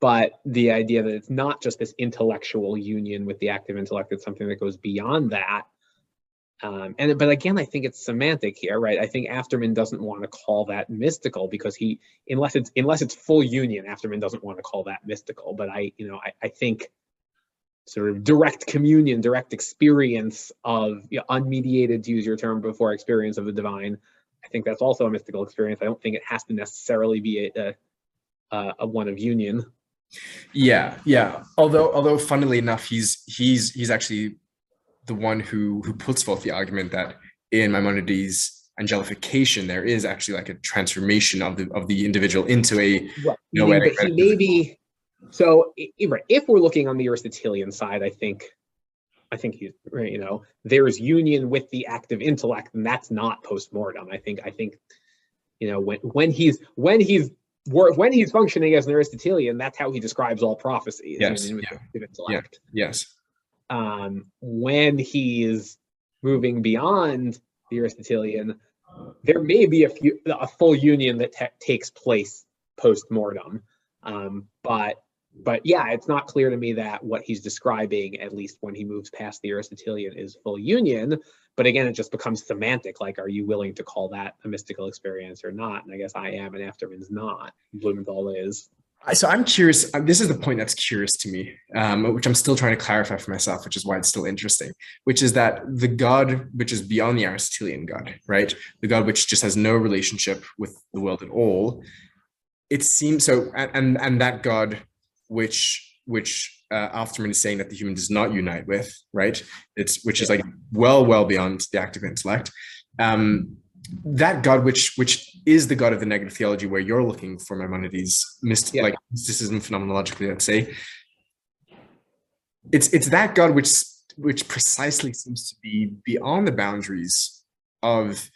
but the idea that it's not just this intellectual union with the active intellect it's something that goes beyond that um, and but again i think it's semantic here right i think afterman doesn't want to call that mystical because he unless it's unless it's full union afterman doesn't want to call that mystical but i you know i, I think sort of direct communion, direct experience of you know, unmediated, to use your term before, experience of the divine. I think that's also a mystical experience. I don't think it has to necessarily be a, a, a one of union. Yeah, yeah. Although, although, funnily enough, he's he's he's actually the one who who puts forth the argument that in Maimonides' angelification, there is actually like a transformation of the of the individual into a right. noetic. He may be so if we're looking on the Aristotelian side, I think, I think he's you know there's union with the active intellect, and that's not post-mortem. I think I think you know when when he's when he's when he's functioning as an Aristotelian, that's how he describes all prophecy. Yes. Yeah. yeah. Yes. Um, when he's moving beyond the Aristotelian, there may be a few a full union that takes place post mortem. Um, but but yeah, it's not clear to me that what he's describing, at least when he moves past the Aristotelian, is full union. But again, it just becomes semantic. Like, are you willing to call that a mystical experience or not? And I guess I am, and Afterman's not. Blumenthal is. So I'm curious. Uh, this is the point that's curious to me, um, which I'm still trying to clarify for myself, which is why it's still interesting. Which is that the God, which is beyond the Aristotelian God, right? The God which just has no relationship with the world at all. It seems so, and and, and that God which which uh, Afterman is saying that the human does not unite with, right? It's which is like well, well beyond the active intellect. Um, that God, which which is the God of the negative theology, where you're looking for Maimonides, myst- yeah. like mysticism phenomenologically, let's say. It's it's that God which which precisely seems to be beyond the boundaries of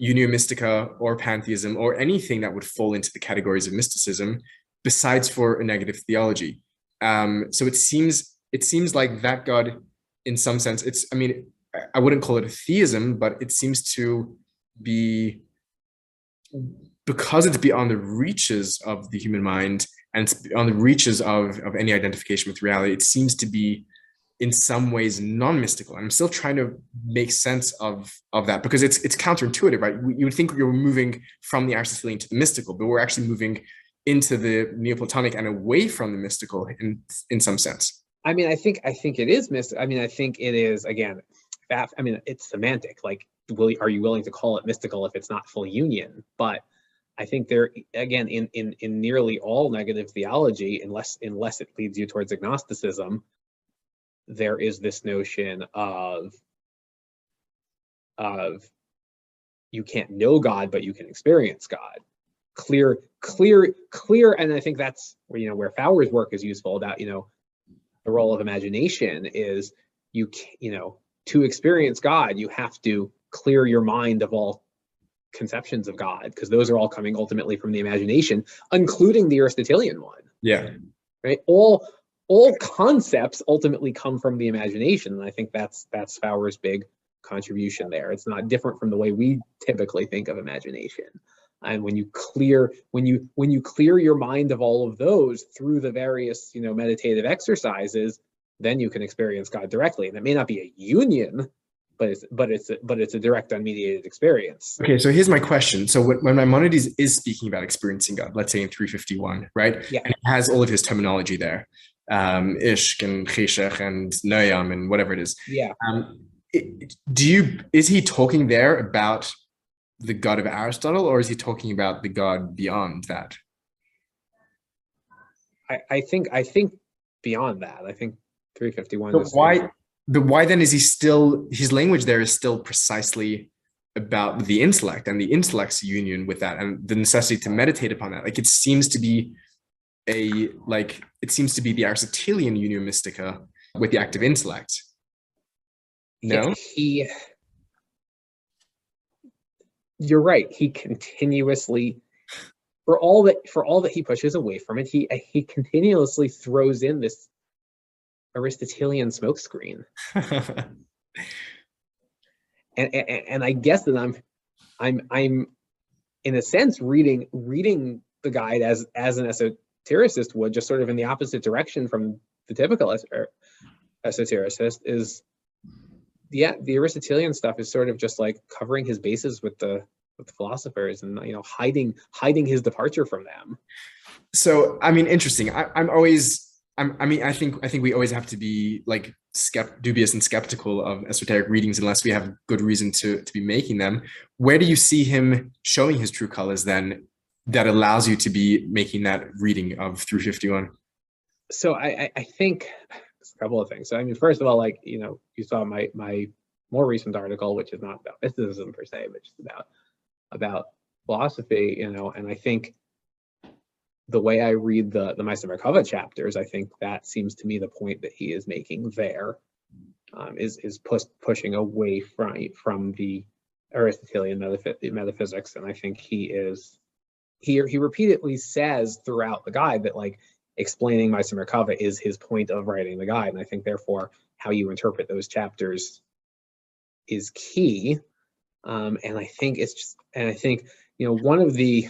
Unio Mystica or pantheism or anything that would fall into the categories of mysticism besides for a negative theology. Um, so it seems it seems like that God, in some sense, it's I mean I wouldn't call it a theism, but it seems to be because it's beyond the reaches of the human mind and it's beyond the reaches of, of any identification with reality, it seems to be in some ways non-mystical. And I'm still trying to make sense of, of that because it's it's counterintuitive, right? You would think you're moving from the Aristotelian to the mystical, but we're actually moving into the Neoplatonic and away from the mystical in in some sense. I mean, I think I think it is mystic. I mean, I think it is again. I mean, it's semantic. Like, will are you willing to call it mystical if it's not full union? But I think there again in in in nearly all negative theology, unless unless it leads you towards agnosticism, there is this notion of of you can't know God, but you can experience God clear, clear, clear. And I think that's where, you know, where Faur's work is useful about, you know, the role of imagination is you, you know, to experience God, you have to clear your mind of all conceptions of God, because those are all coming ultimately from the imagination, including the Aristotelian one. Yeah. Right. All all concepts ultimately come from the imagination. And I think that's that's Faur's big contribution there. It's not different from the way we typically think of imagination and when you clear when you when you clear your mind of all of those through the various you know meditative exercises then you can experience god directly and it may not be a union but it's but it's a, but it's a direct unmediated experience. Okay, so here's my question. So when, when Maimonides is speaking about experiencing God, let's say in 351, right? Yeah. And he has all of his terminology there, um, ishk and cheshech and noyam and whatever it is. Yeah. Um, it- do you is he talking there about the God of Aristotle, or is he talking about the God beyond that? I, I think I think beyond that, I think 351 But is why? But why then is he still his language there is still precisely about the intellect and the intellect's union with that and the necessity to meditate upon that? Like it seems to be a like it seems to be the Aristotelian Unio Mystica with the active intellect. No, he you're right he continuously for all that for all that he pushes away from it he he continuously throws in this aristotelian smokescreen (laughs) and, and and i guess that i'm i'm i'm in a sense reading reading the guide as as an esotericist would just sort of in the opposite direction from the typical es- er, esotericist is yeah the aristotelian stuff is sort of just like covering his bases with the with the philosophers and you know hiding hiding his departure from them so I mean, interesting. I, I'm always, I'm, I mean, I think, I think we always have to be like skept, dubious and skeptical of esoteric readings unless we have good reason to to be making them. Where do you see him showing his true colors then? That allows you to be making that reading of 351. so I, I think a couple of things. So I mean, first of all, like you know, you saw my my more recent article, which is not about mysticism per se, but just about about philosophy, you know, and I think the way I read the the Ma'aseh Merkava chapters, I think that seems to me the point that he is making there um, is is push, pushing away from from the Aristotelian metaphy- metaphysics, and I think he is he he repeatedly says throughout the guide that like explaining Ma'aseh Merkava is his point of writing the guide, and I think therefore how you interpret those chapters is key. Um, and I think it's just, and I think you know one of the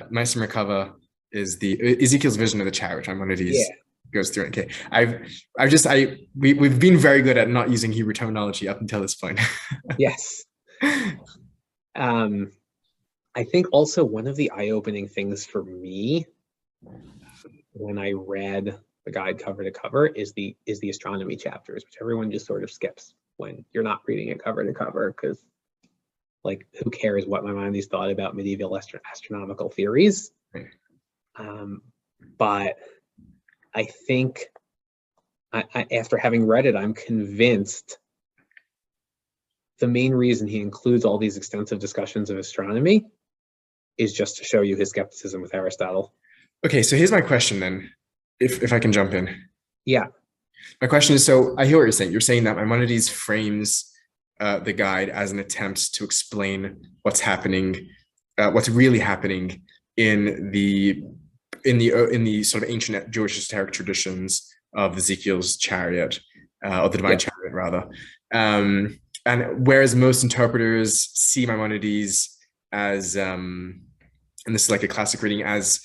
Ma'aseh Merkava is the Ezekiel's vision of the chariot. I'm one of these yeah goes through. Okay. I've I've just I we, we've been very good at not using Hebrew terminology up until this point. (laughs) yes um i think also one of the eye-opening things for me when i read the guide cover to cover is the is the astronomy chapters which everyone just sort of skips when you're not reading it cover to cover because like who cares what Maimonides thought about medieval astro- astronomical theories Right. Um but i think I, I after having read it i'm convinced the main reason he includes all these extensive discussions of astronomy is just to show you his skepticism with Aristotle. okay, so here's my question then, if if I can jump in. Yeah, My question is so I hear what you're saying. You're saying that Maimonides frames uh, the guide as an attempt to explain what's happening, uh, what's really happening in the in the uh, in the sort of ancient Jewish esoteric traditions of Ezekiel's chariot, uh, or the divine Yeah. chariot rather. Um, and whereas most interpreters see Maimonides as, um, and this is like a classic reading, as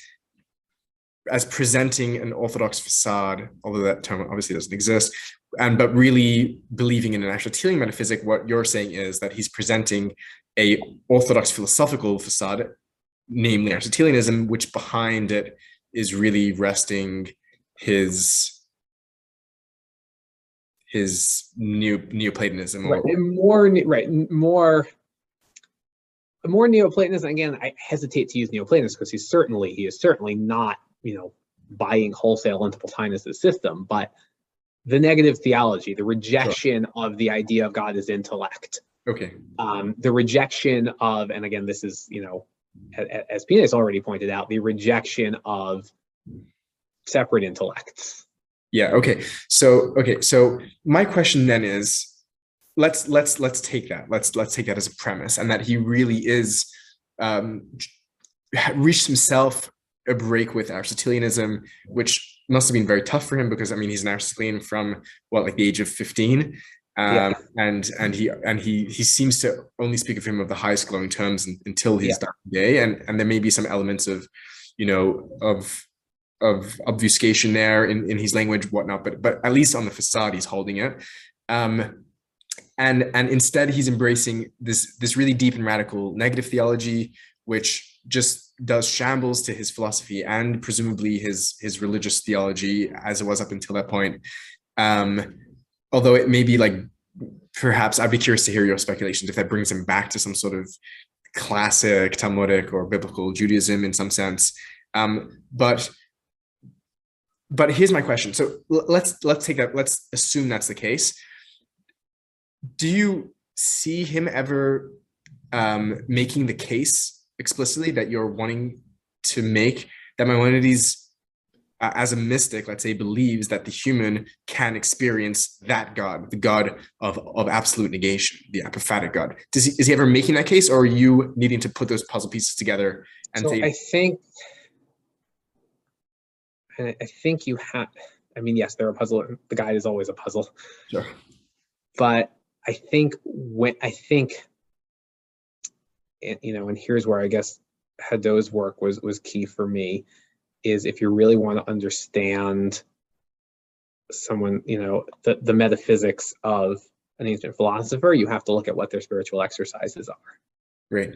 as presenting an orthodox facade, although that term obviously doesn't exist, and but really believing in an actual Aristotelian metaphysic, what you're saying is that he's presenting a orthodox philosophical facade, namely Aristotelianism, which behind it is really resting his his neo Neoplatonism. Right. and More right, more more Neoplatonism. Again, I hesitate to use Neoplatonism because he's certainly he is certainly not you know buying wholesale into Plotinus' system, but the negative theology, the rejection of the idea of God as intellect, okay, um, the rejection of, and again, this is, you know, as has already pointed out, the rejection of separate intellects. Yeah, okay. So okay, so my question then is let's let's let's take that. Let's let's take that as a premise and that he really is um reached himself a break with Aristotelianism, which must have been very tough for him because I mean he's an Aristotelian from what like the age of 15. Um, Yeah. and and he and he he seems to only speak of him of the highest glowing terms un- until his Yeah. day, and and there may be some elements of, you know, of of obfuscation there in, in his language, whatnot, but but at least on the facade he's holding it. Um, and and instead he's embracing this this really deep and radical negative theology which just does shambles to his philosophy and presumably his his religious theology as it was up until that point um although it may be like perhaps i'd be curious to hear your speculations if that brings him back to some sort of classic talmudic or biblical judaism in some sense. Um but but here's my question. So let's let's take that let's assume that's the case. Do you see him ever um, making the case explicitly that you're wanting to make that Maimonides, uh, as a mystic, let's say, believes that the human can experience that God, the God of, of absolute negation, the apophatic God. Does he, is he ever making that case, or are you needing to put those puzzle pieces together and so say? I think, I think you have. I mean, yes, they're a puzzle. The guide is always a puzzle. Sure. But I think when I think, you know, and here's where I guess Hadot's work was was key for me, is if you really want to understand someone, you know, the the metaphysics of an ancient philosopher, you have to look at what their spiritual exercises are. Right.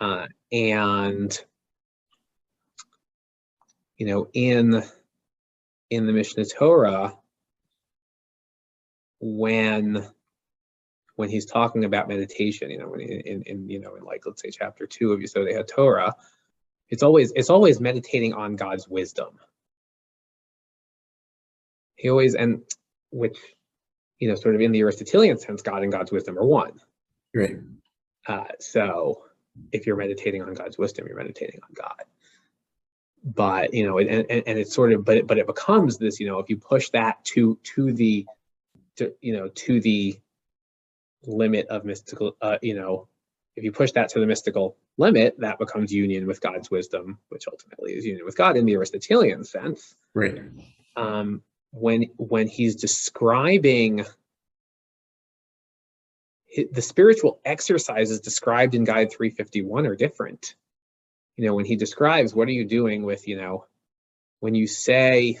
Uh, and you know, in in the Mishnah Torah, when when he's talking about meditation, you know, in, in, in you know, in like let's say chapter two of Yesodei HaTorah, it's always it's always meditating on God's wisdom. He always and which you know, sort of in the Aristotelian sense, God and God's wisdom are one. Right. Uh, so if you're meditating on God's wisdom, you're meditating on God. But you know, and, and, and it's sort of, but it, but it becomes this, you know, if you push that to to the, to you know, to the limit of mystical, uh, you know, if you push that to the mystical limit, that becomes union with God's wisdom, which ultimately is union with God in the Aristotelian sense. Right. Um, when when he's describing the spiritual exercises described in Guide 351 are different. You know, when he describes what are you doing with, you know, when you say,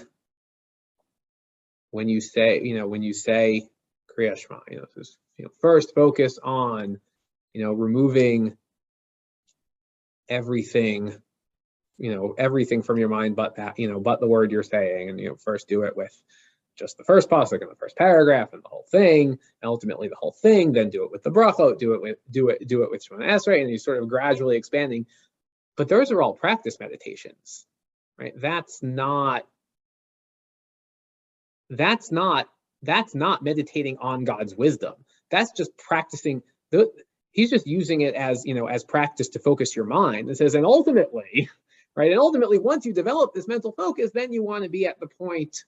when you say, you know, when you say Kriya Shema, you know, you know, first focus on, you know, removing everything, you know, everything from your mind but that, you know, but the word you're saying. And, you know, first do it with just the first pasuk and the first paragraph and the whole thing, and ultimately the whole thing. Then do it with the brachot, do it with do it do it with Shemona Esrei, and you're sort of gradually expanding. But those are all practice meditations, right? That's not that's not that's not meditating on God's wisdom. That's just practicing. He's just using it as you know as practice to focus your mind. It says, and ultimately, (laughs) right? And ultimately, once you develop this mental focus, then you want to be at the point,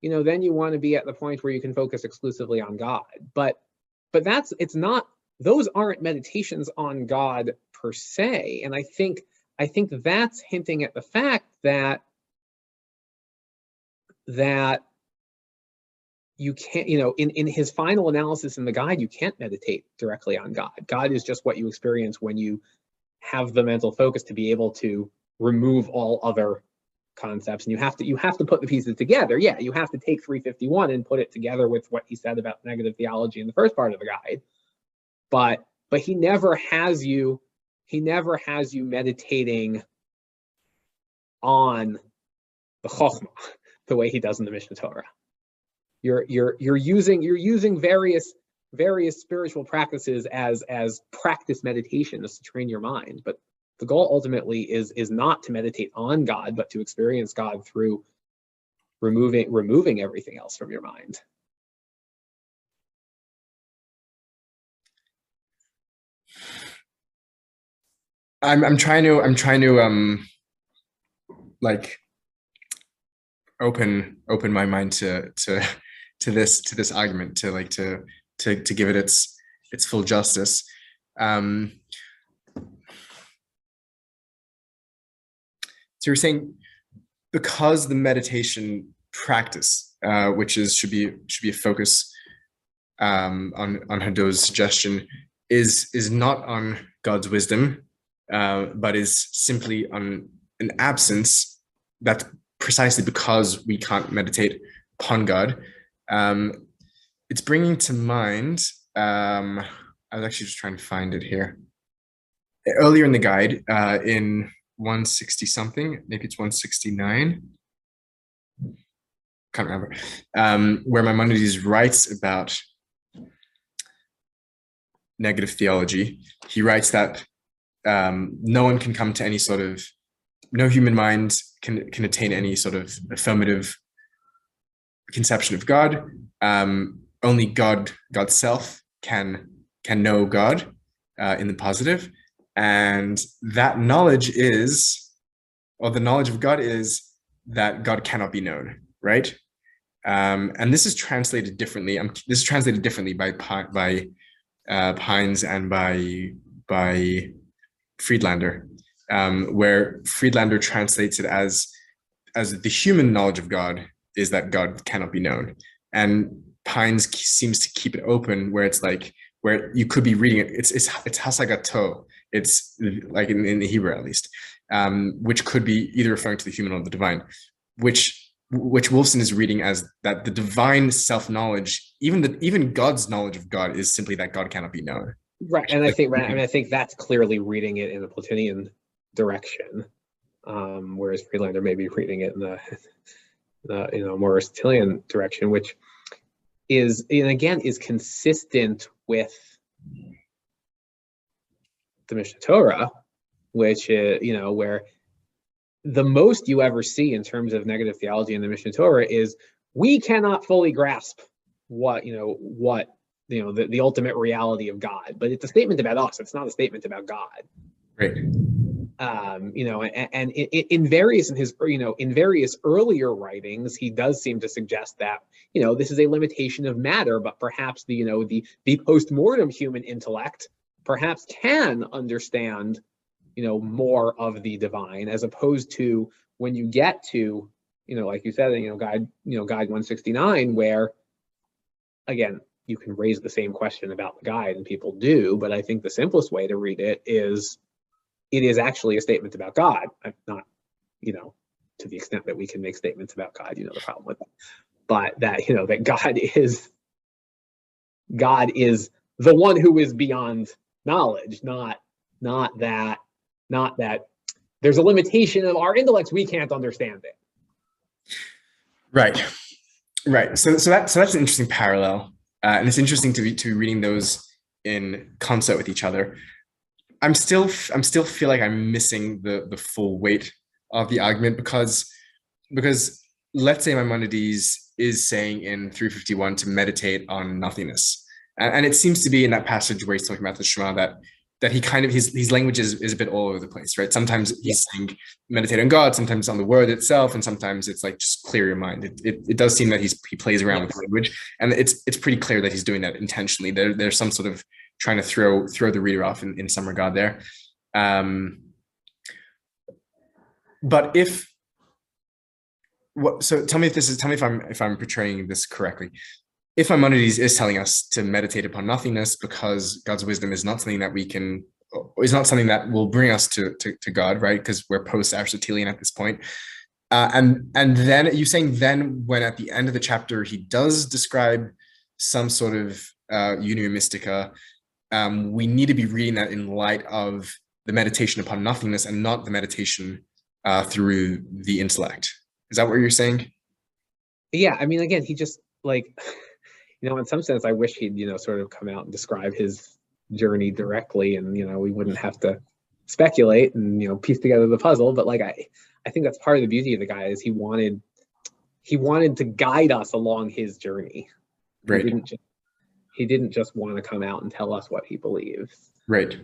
you know, then you want to be at the point where you can focus exclusively on God. But but that's it's not those aren't meditations on God per se. And I think I think that's hinting at the fact that that you can't, you know, in, in his final analysis in the guide, you can't meditate directly on God. God is just what you experience when you have the mental focus to be able to remove all other concepts. And you have to you have to put the pieces together. Yeah, you have to take 351 and put it together with what he said about negative theology in the first part of the guide. But but he never has you, he never has you meditating on the chokhmah (laughs) the way he does in the mishnah Torah you're you're you're using you're using various various spiritual practices as as practice meditations to train your mind. But the goal ultimately is is not to meditate on god but to experience god through removing removing everything else from your mind. I'm i'm trying to i'm trying to um like open open my mind to to to this to this argument to like to to to give it its its full justice. Um, so you're saying because the meditation practice, uh, which is should be should be a focus um, on on Hadot's suggestion, is is not on God's wisdom, uh, but is simply on an absence. That's precisely because we can't meditate upon God um, it's bringing to mind um, I was actually just trying to find it here. Earlier in the guide, uh, in 160 something, maybe it's 169. Can't remember. Um, where Maimonides writes about negative theology. He writes that um, no one can come to any sort of, no human mind can can attain any sort of affirmative conception of God. Um, only God, God's self, can can know God uh, in the positive, and that knowledge is, or the knowledge of God is that God cannot be known, right? Um, and this is translated differently. Um, this is translated differently by by uh, Pines and by by Friedlander, um, where Friedlander translates it as as the human knowledge of God is that God cannot be known, and Pines seems to keep it open where it's like where you could be reading it. It's it's it's hasagato. It's like in, in the Hebrew at least, um, which could be either referring to the human or the divine, which which Wolfson is reading as that the divine self knowledge, even the even God's knowledge of God, is simply that God cannot be known. Right, and I think right, I mean I think that's clearly reading it in the Platonian direction, um, whereas Friedlander may be reading it in the, you know more Aristotelian direction, which is and again is consistent with the Mishnah Torah, which is, you know where the most you ever see in terms of negative theology in the Mishnah Torah is we cannot fully grasp what you know what you know the, the ultimate reality of God, but it's a statement about us. It's not a statement about God. Right. Um, you know, and, and in, various in his you know in various earlier writings, he does seem to suggest that you know this is a limitation of matter, but perhaps the you know the the post-mortem human intellect perhaps can understand you know more of the divine as opposed to when you get to you know like you said you know guide you know guide 169 where again you can raise the same question about the guide and people do but i think the simplest way to read it is it is actually a statement about god. Not you know to the extent that we can make statements about god you know the problem with that. but that you know that god (laughs) is god is the one who is beyond knowledge not not that not that there's a limitation of our intellects we can't understand it. Right. Right. So so that so that's an interesting parallel uh, and it's interesting to be to be reading those in concert with each other i'm still i'm still feel like i'm missing the the full weight of the argument because because let's say maimonides is saying in 351 to meditate on nothingness and, and it seems to be in that passage where he's talking about the shema that that he kind of his his language is, is a bit all over the place, right? Sometimes he's yeah. saying meditate on God, sometimes on the word itself, and sometimes it's like just clear your mind. It, it, it does seem that he's he plays around with language, and it's it's pretty clear that he's doing that intentionally. There there's some sort of trying to throw throw the reader off in, in some regard there. Um, but if what so tell me if this is tell me if I'm if I'm portraying this correctly if Maimonides is telling us to meditate upon nothingness because God's wisdom is not something that we can is not something that will bring us to to, to God, right? Because we're post Aristotelian at this point. Uh, and and then you saying then when at the end of the chapter he does describe some sort of uh, mystica, um, we need to be reading that in light of the meditation upon nothingness and not the meditation uh, through the intellect. Is that what you're saying? Yeah, I mean, again, he just like (laughs) you know, in some sense, I wish he'd, you know, sort of come out and describe his journey directly and, you know, we wouldn't have to speculate and, you know, piece together the puzzle. But like, I, I think that's part of the beauty of the guy is he wanted, he wanted to guide us along his journey. Right. He didn't just, he didn't just want to come out and tell us what he believes. Right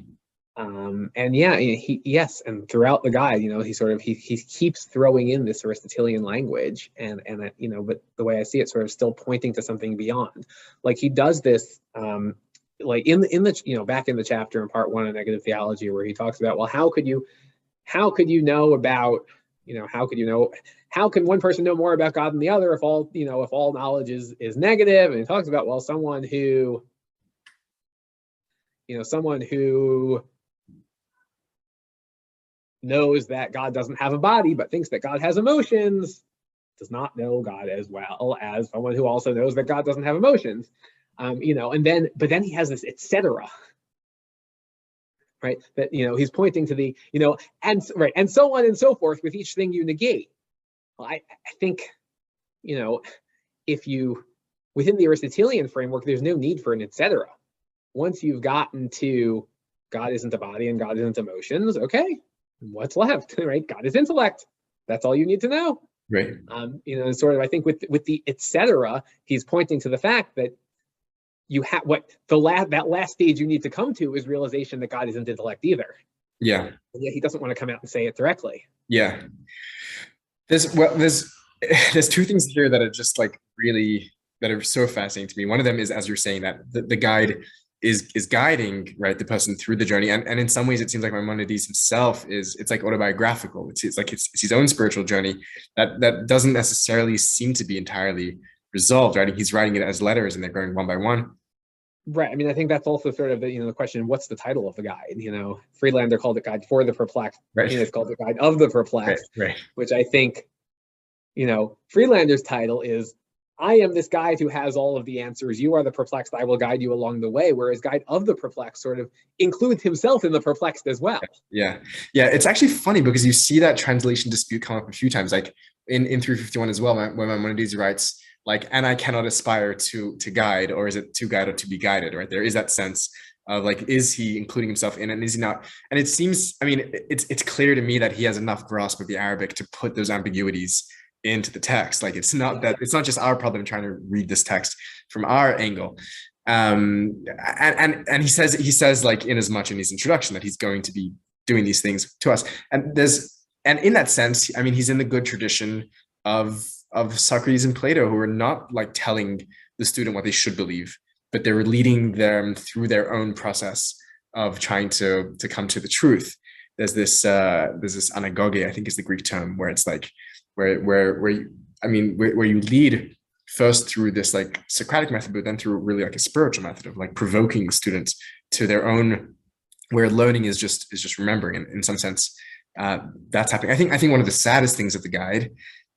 um, and yeah he yes and throughout the guide you know he sort of he, he keeps throwing in this aristotelian language and and you know but the way i see it sort of still pointing to something beyond like he does this um, like in the in the you know back in the chapter in part one of negative theology where he talks about well how could you how could you know about you know how could you know how can one person know more about god than the other if all you know if all knowledge is is negative and he talks about well someone who you know someone who knows that God doesn't have a body, but thinks that God has emotions, does not know God as well as someone who also knows that God doesn't have emotions. Um, you know, and then but then he has this etc. Right, that you know he's pointing to the you know and right and so on and so forth with each thing you negate. Well, I I think you know if you within the Aristotelian framework, there's no need for an etc. Once you've gotten to God isn't a body and God isn't emotions, okay, what's left, (laughs) right? God is intellect. That's all you need to know. Right. Um, you know, sort of, I think with with the etc., he's pointing to the fact that you have what the last that last stage you need to come to is realization that God isn't intellect either. Yeah. Yet he doesn't want to come out and say it directly. Yeah. There's well, there's (laughs) there's two things here that are just like really that are so fascinating to me. One of them is as you're saying that the, the guide is is guiding right the person through the journey. And, and in some ways it seems like maimonides himself is it's like autobiographical. It's, it's like it's, it's his own spiritual journey that that doesn't necessarily seem to be entirely resolved right? He's writing it as letters and they're going one by one right i mean i think that's also sort of the you know the question what's the title of the guide you know Friedlander called it guide for the perplexed right it's called the guide of the perplexed right, right. which i think you know Friedlander's title is I am this guide who has all of the answers. You are the perplexed. I will guide you along the way. Whereas guide of the perplexed sort of includes himself in the perplexed as well. Yeah. Yeah. It's actually funny because you see that translation dispute come up a few times, like in, in 351 as well, when Maimonides writes like, and I cannot aspire to, to guide, or is it to guide or to be guided, right? There is that sense of like, is he including himself in it and is he not? And it seems, I mean, it's, it's clear to me that he has enough grasp of the Arabic to put those ambiguities into the text. Like it's not that it's not just our problem trying to read this text from our angle. Um, and and and he says he says like in as much in his introduction that he's going to be doing these things to us. And there's and in that sense, I mean, he's in the good tradition of of Socrates and Plato, who are not like telling the student what they should believe, but they're leading them through their own process of trying to to come to the truth. There's this uh, there's this anagoge, I think is the Greek term, where it's like where where where you, I mean where, where you lead first through this like Socratic method, but then through really like a spiritual method of like provoking students to their own where learning is just is just remembering in, in some sense uh, that's happening. I think I think one of the saddest things of the guide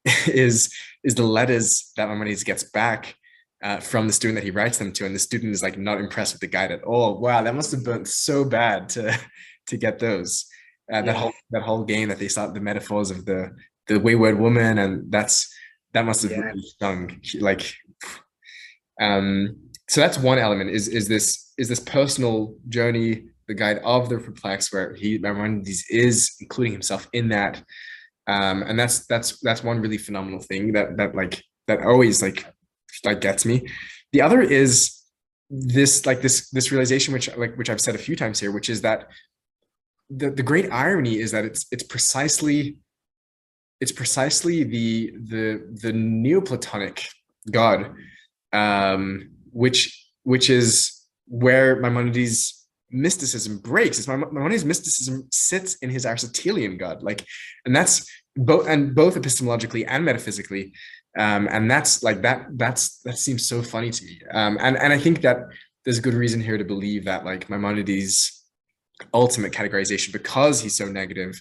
(laughs) is is the letters that Maimonides gets back uh, from the student that he writes them to, and the student is like not impressed with the guide at all. Wow, that must have been so bad to (laughs) to get those. Uh, that yeah. whole that whole game that they start the metaphors of the the wayward woman and that's that must have yeah. really stung like um so that's one element is is this is this personal journey the guide of the perplexed where he Maimonides is including himself in that um and that's that's that's one really phenomenal thing that that like that always like like gets me. The other is this like this this realization which like which i've said a few times here which is that the the great irony is that it's it's precisely it's precisely the the the Neoplatonic God, um, which which is where Maimonides mysticism breaks. It's Maimonides mysticism sits in his Aristotelian God, like, and that's both and both epistemologically and metaphysically. Um, and that's like that that's that seems so funny to me. Um, and and I think that there's good reason here to believe that like Maimonides' ultimate categorization, because he's so negative,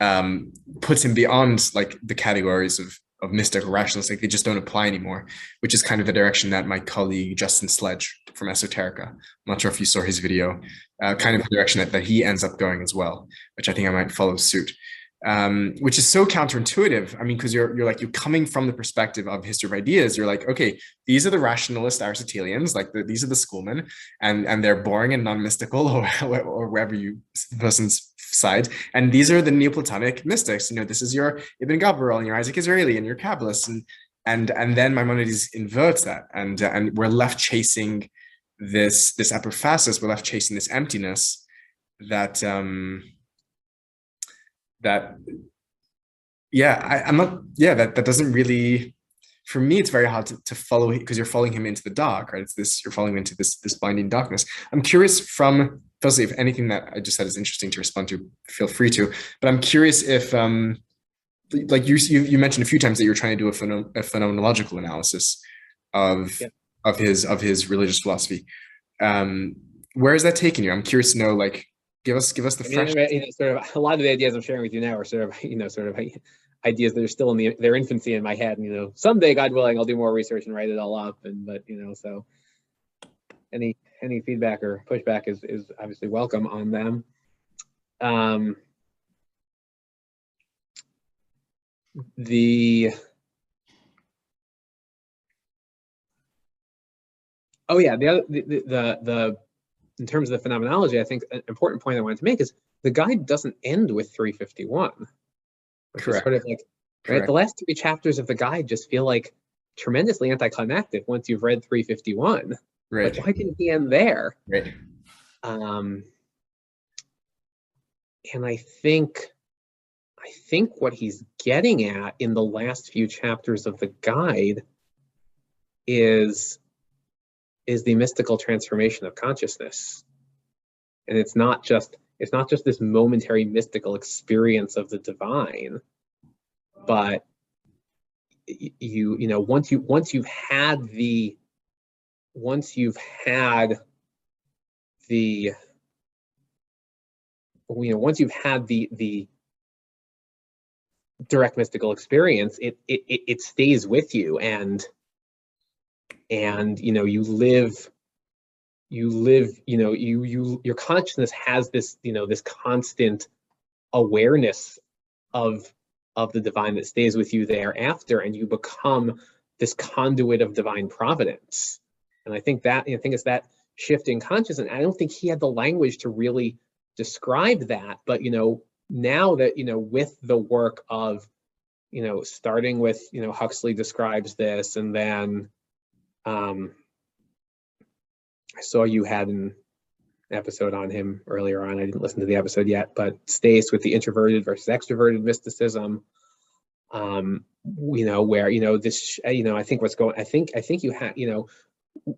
um, puts him beyond like the categories of of mystic or rationalist, like they just don't apply anymore, which is kind of the direction that my colleague Justin Sledge from Esoterica, I'm not sure if you saw his video, uh, kind of the direction that, that he ends up going as well, which I think I might follow suit um, which is so counterintuitive. I mean, because you're you're like you're coming from the perspective of history of ideas. You're like, okay, these are the rationalist Aristotelians, like the, these are the schoolmen, and and they're boring and non-mystical, (laughs) or or wherever you the person's side. And these are the Neoplatonic mystics. You know, this is your Ibn Gabirol and your Isaac Israeli and your Kabbalists, and and and then Maimonides inverts that, and uh, and we're left chasing this this apophasis. We're left chasing this emptiness that um that yeah I, am not yeah that that doesn't really for me it's very hard to, to follow because you're following him into the dark right it's this you're following into this this blinding darkness i'm curious from firstly if anything that i just said is interesting to respond to feel free to but i'm curious if um like you you, you mentioned a few times that you're trying to do a, phenom- a phenomenological analysis of yeah. of his of his religious philosophy um where is that taking you i'm curious to know like give us give us the fresh. you know, sort of a lot of the ideas I'm sharing with you now are sort of you know sort of ideas that are still in the, their infancy in my head. And, you know, someday, God willing, I'll do more research and write it all up. And but you know, so any any feedback or pushback is is obviously welcome on them. Um, the oh yeah the other the, the the in terms of the phenomenology i think an important point i wanted to make is the guide doesn't end with 351 which is Correct. sort of like right Correct. the last three chapters of the guide just feel like tremendously anticlimactic once you've read 351 Right. like why didn't he end there Right. um and i think i think what he's getting at in the last few chapters of the guide is is the mystical transformation of consciousness and it's not just it's not just this momentary mystical experience of the divine but you you know once you once you've had the once you've had the you know once you've had the the direct mystical experience it it it stays with you. And and you know you live you live you know you you your consciousness has this you know this constant awareness of of the divine that stays with you thereafter and you become this conduit of divine providence and i think that i think it's that shift in consciousness And i don't think he had the language to really describe that but you know now that you know with the work of you know starting with you know huxley describes this and then um i saw you had an episode on him earlier on. I didn't listen to the episode yet but stace with the introverted versus extroverted mysticism um you know where you know this you know i think what's going i think i think you have you know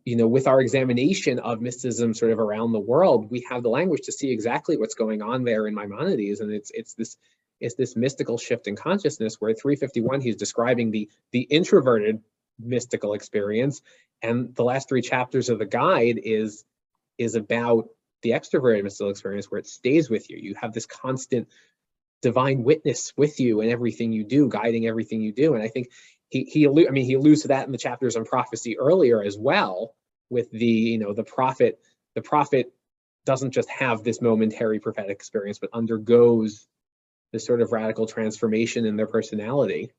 you know with our examination of mysticism sort of around the world we have the language to see exactly what's going on there in maimonides. And it's it's this it's this mystical shift in consciousness where 351 he's describing the the introverted mystical experience. And the last three chapters of the guide is is about the extroverted mystical experience where it stays with you. You have this constant divine witness with you in everything you do guiding everything you do. And i think he he allu- i mean he alludes to that in the chapters on prophecy earlier as well with the you know the prophet the prophet doesn't just have this momentary prophetic experience but undergoes this sort of radical transformation in their personality.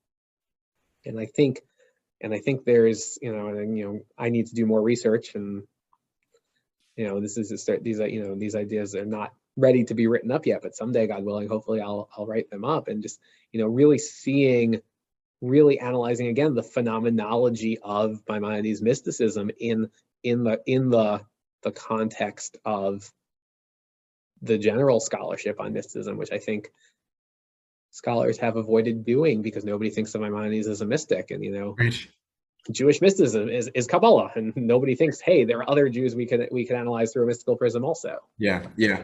And i think and i think there's you know and you know i need to do more research and you know this is a these are you know these ideas are not ready to be written up yet but someday god willing hopefully i'll i'll write them up and just you know really seeing really analyzing again the phenomenology of maimonides mysticism in in the in the the context of the general scholarship on mysticism which i think scholars have avoided doing because nobody thinks of maimonides as a mystic and you know Right. Jewish mysticism is, is Kabbalah, and nobody thinks, hey, there are other Jews we can we can analyze through a mystical prism also. Yeah, yeah.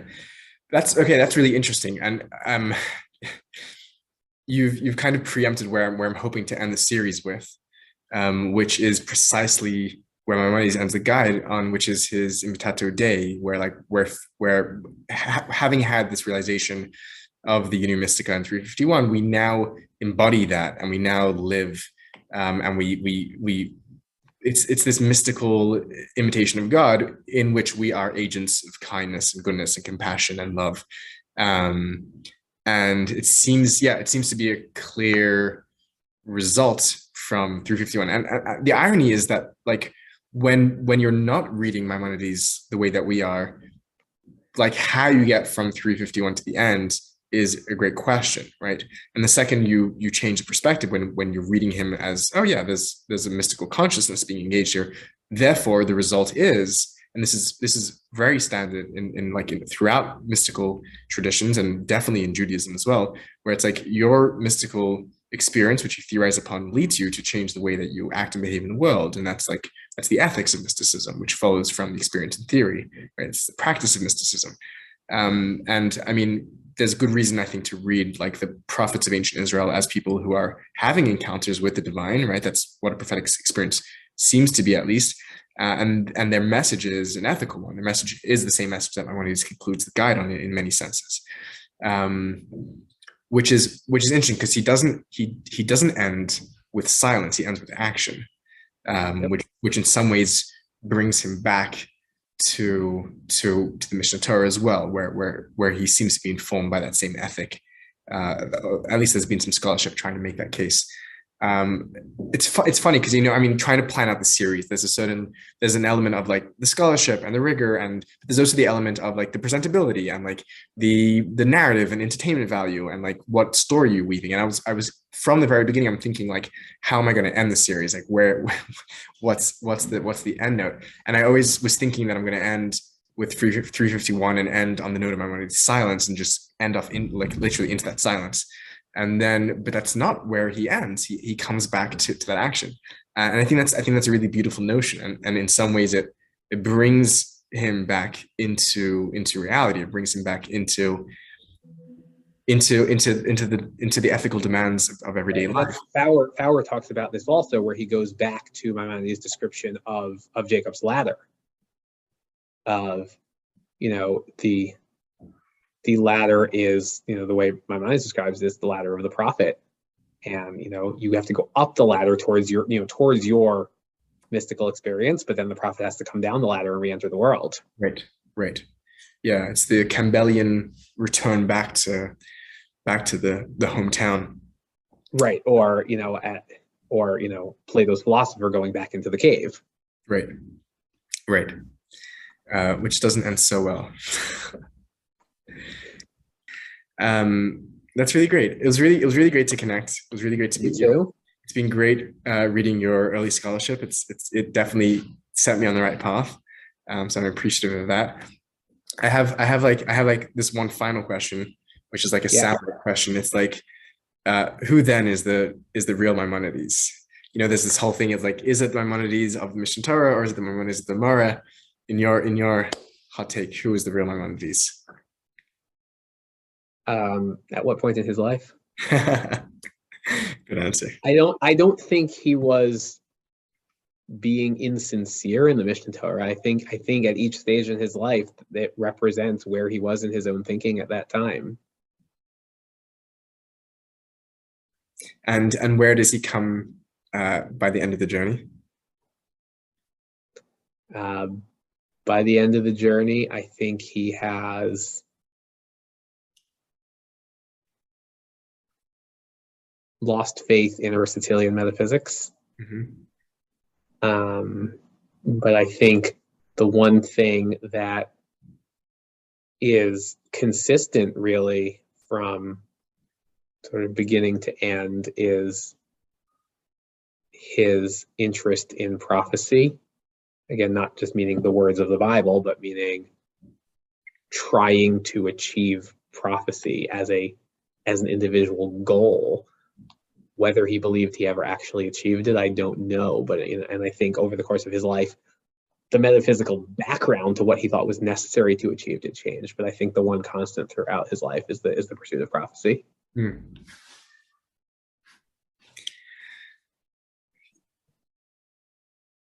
That's okay. That's really interesting. And um, you've you've kind of preempted where I'm where I'm hoping to end the series with, um, which is precisely where Maimonides ends the guide on, which is his Imitatio Dei, where like where where ha- having had this realization of the Unio Mystica in 351, we now embody that and we now live um, and we we we it's it's this mystical imitation of God in which we are agents of kindness and goodness and compassion and love. Um, and it seems, yeah, it seems to be a clear result from 351. And, the irony is that, like, when when you're not reading Maimonides the way that we are, like how you get from 351 to the end is a great question, right? And the second you you change the perspective when when you're reading him as, oh yeah, there's there's a mystical consciousness being engaged here. Therefore, the result is, and this is this is very standard in, in like in, throughout mystical traditions and definitely in Judaism as well, where it's like your mystical experience, which you theorize upon, leads you to change the way that you act and behave in the world. And that's like that's the ethics of mysticism, which follows from the experience and theory, right? It's the practice of mysticism. Um, and I mean, there's good reason, I think, to read like the prophets of ancient Israel as people who are having encounters with the divine, right? That's what a prophetic experience seems to be, at least. Uh, and and their message is an ethical one. Their message is the same message that Maimonides concludes the guide on in many senses, um, which is which is interesting because he doesn't he he doesn't end with silence. He ends with action, um, Yep. which which in some ways brings him back to to to the Mishnah Torah as well, where where where he seems to be informed by that same ethic. Uh, at least there's been some scholarship trying to make that case um, it's fu- it's funny because you know I mean trying to plan out the series there's a certain there's an element of like the scholarship and the rigor and there's also the element of like the presentability and like the the narrative and entertainment value and like what story you're weaving. And I was I was from the very beginning I'm thinking like how am I going to end the series? Like where (laughs) what's what's the what's the end note? And I always was thinking that I'm going to end with 351 and end on the note of my money silence and just end off in like literally into that silence and then but that's not where he ends. He, he comes back to, to that action. Uh, and i think that's i think that's a really beautiful notion. And, and in some ways it it brings him back into into reality. It brings him back into into into into the into the ethical demands of, of everyday life. Faur, Faur talks about this also where he goes back to Maimonides' description of of Jacob's ladder. Of you know the the ladder is, you know, the way my mind describes this, the ladder of the prophet. And, you know, you have to go up the ladder towards your, you know, towards your mystical experience, but then the prophet has to come down the ladder and re-enter the world. Right, right. Yeah, it's the Campbellian return back to back to the the hometown. Right. Or, you know, at or, you know, Plato's philosopher going back into the cave. Right. Right. Uh, which doesn't end so well. (laughs) Um, that's really great. It was really it was really great to connect. It was really great to meet you. you. It's been great uh, reading your early scholarship. It's it's it definitely set me on the right path. Um, so I'm appreciative of that. I have I have like I have like this one final question, which is like a yeah. sour question. It's like, uh, who then is the is the real Maimonides? You know, there's this whole thing. It's like, is it Maimonides of the Mishneh Torah or is it the Maimonides of the Gemara? In your in your hot take, who is the real Maimonides? Um, at what point in his life? (laughs) Good answer. I don't. I don't think he was being insincere in the Mishneh Torah. I think. I think at each stage in his life, it represents where he was in his own thinking at that time. And and where does he come uh, by the end of the journey? Uh, by the end of the journey, I think he has lost faith in Aristotelian metaphysics. Mm-hmm. Um, but I think the one thing that is consistent really from sort of beginning to end is his interest in prophecy. Again, not just meaning the words of the Bible, but meaning trying to achieve prophecy as a as an individual goal whether he believed he ever actually achieved it, I don't know. But and I think over the course of his life, the metaphysical background to what he thought was necessary to achieve did change. But I think the one constant throughout his life is the is the pursuit of prophecy. Hmm.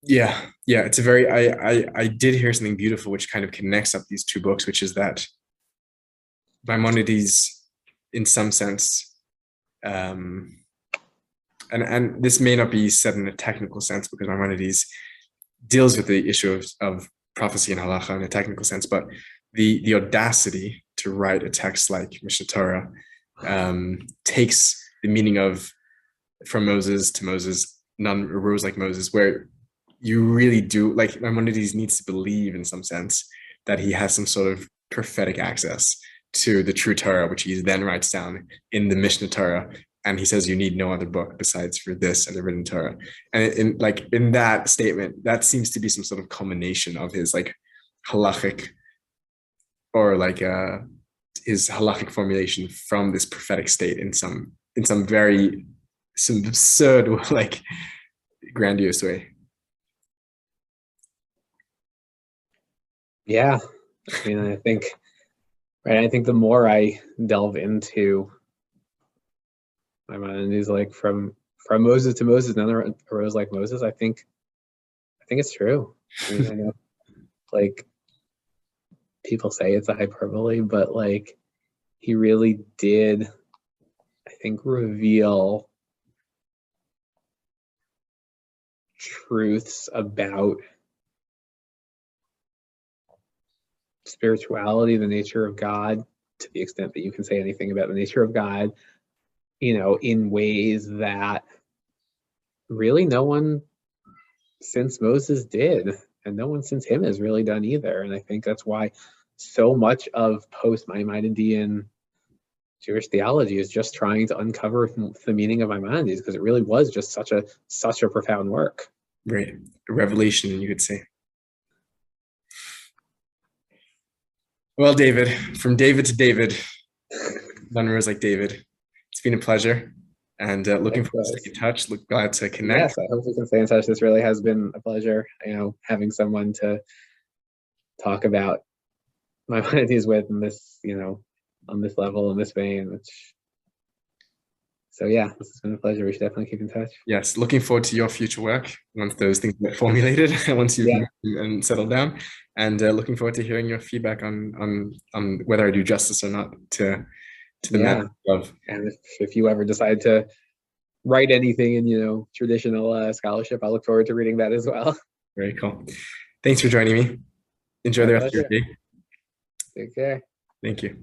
Yeah, yeah, it's a very. I, I I did hear something beautiful, which kind of connects up these two books, which is that Maimonides, in some sense, um, and and this may not be said in a technical sense because Maimonides deals with the issue of, of prophecy and halacha in a technical sense, but the the audacity to write a text like Mishnah Torah um, takes the meaning of from Moses to Moses, none arose like Moses, where you really do like Maimonides needs to believe in some sense that he has some sort of prophetic access to the true Torah, which he then writes down in the Mishnah Torah, and he says you need no other book besides for this and the written Torah. And in like in that statement, that seems to be some sort of culmination of his like halachic or like uh his halachic formulation from this prophetic state in some in some very some absurd (laughs) like grandiose way. Yeah. I mean I think right I think the more I delve into. And he's like, from from Moses to Moses, none arose like Moses. I think, I think it's true. I mean, I know, (laughs) like people say it's a hyperbole, but like he really did, I think, reveal truths about spirituality, the nature of God, to the extent that you can say anything about the nature of God, you know, in ways that really no one since Moses did, and no one since him has really done either. And I think that's why so much of post Maimonidean Jewish theology is just trying to uncover the meaning of Maimonides because it really was just such a such a profound work. Right, a revelation, you could say. Well, David, from David to David, (laughs) none was like David. It's been a pleasure, and uh, looking forward to staying in touch. Look, glad to connect. Yes, I hope we can stay in touch. This really has been a pleasure. You know, having someone to talk about Maimonides (laughs) with in this, you know, on this level in this vein. Which, so yeah, this has been a pleasure. We should definitely keep in touch. Yes, looking forward to your future work once those things get formulated, (laughs) once you've Yeah. and settled down, and uh, looking forward to hearing your feedback on on on whether I do justice or not to the Yeah. of And if, if you ever decide to write anything in, you know, traditional uh, scholarship, I look forward to reading that as well. (laughs) Very cool. Thanks for joining me. Enjoy My the rest of your day. Take care. Thank you.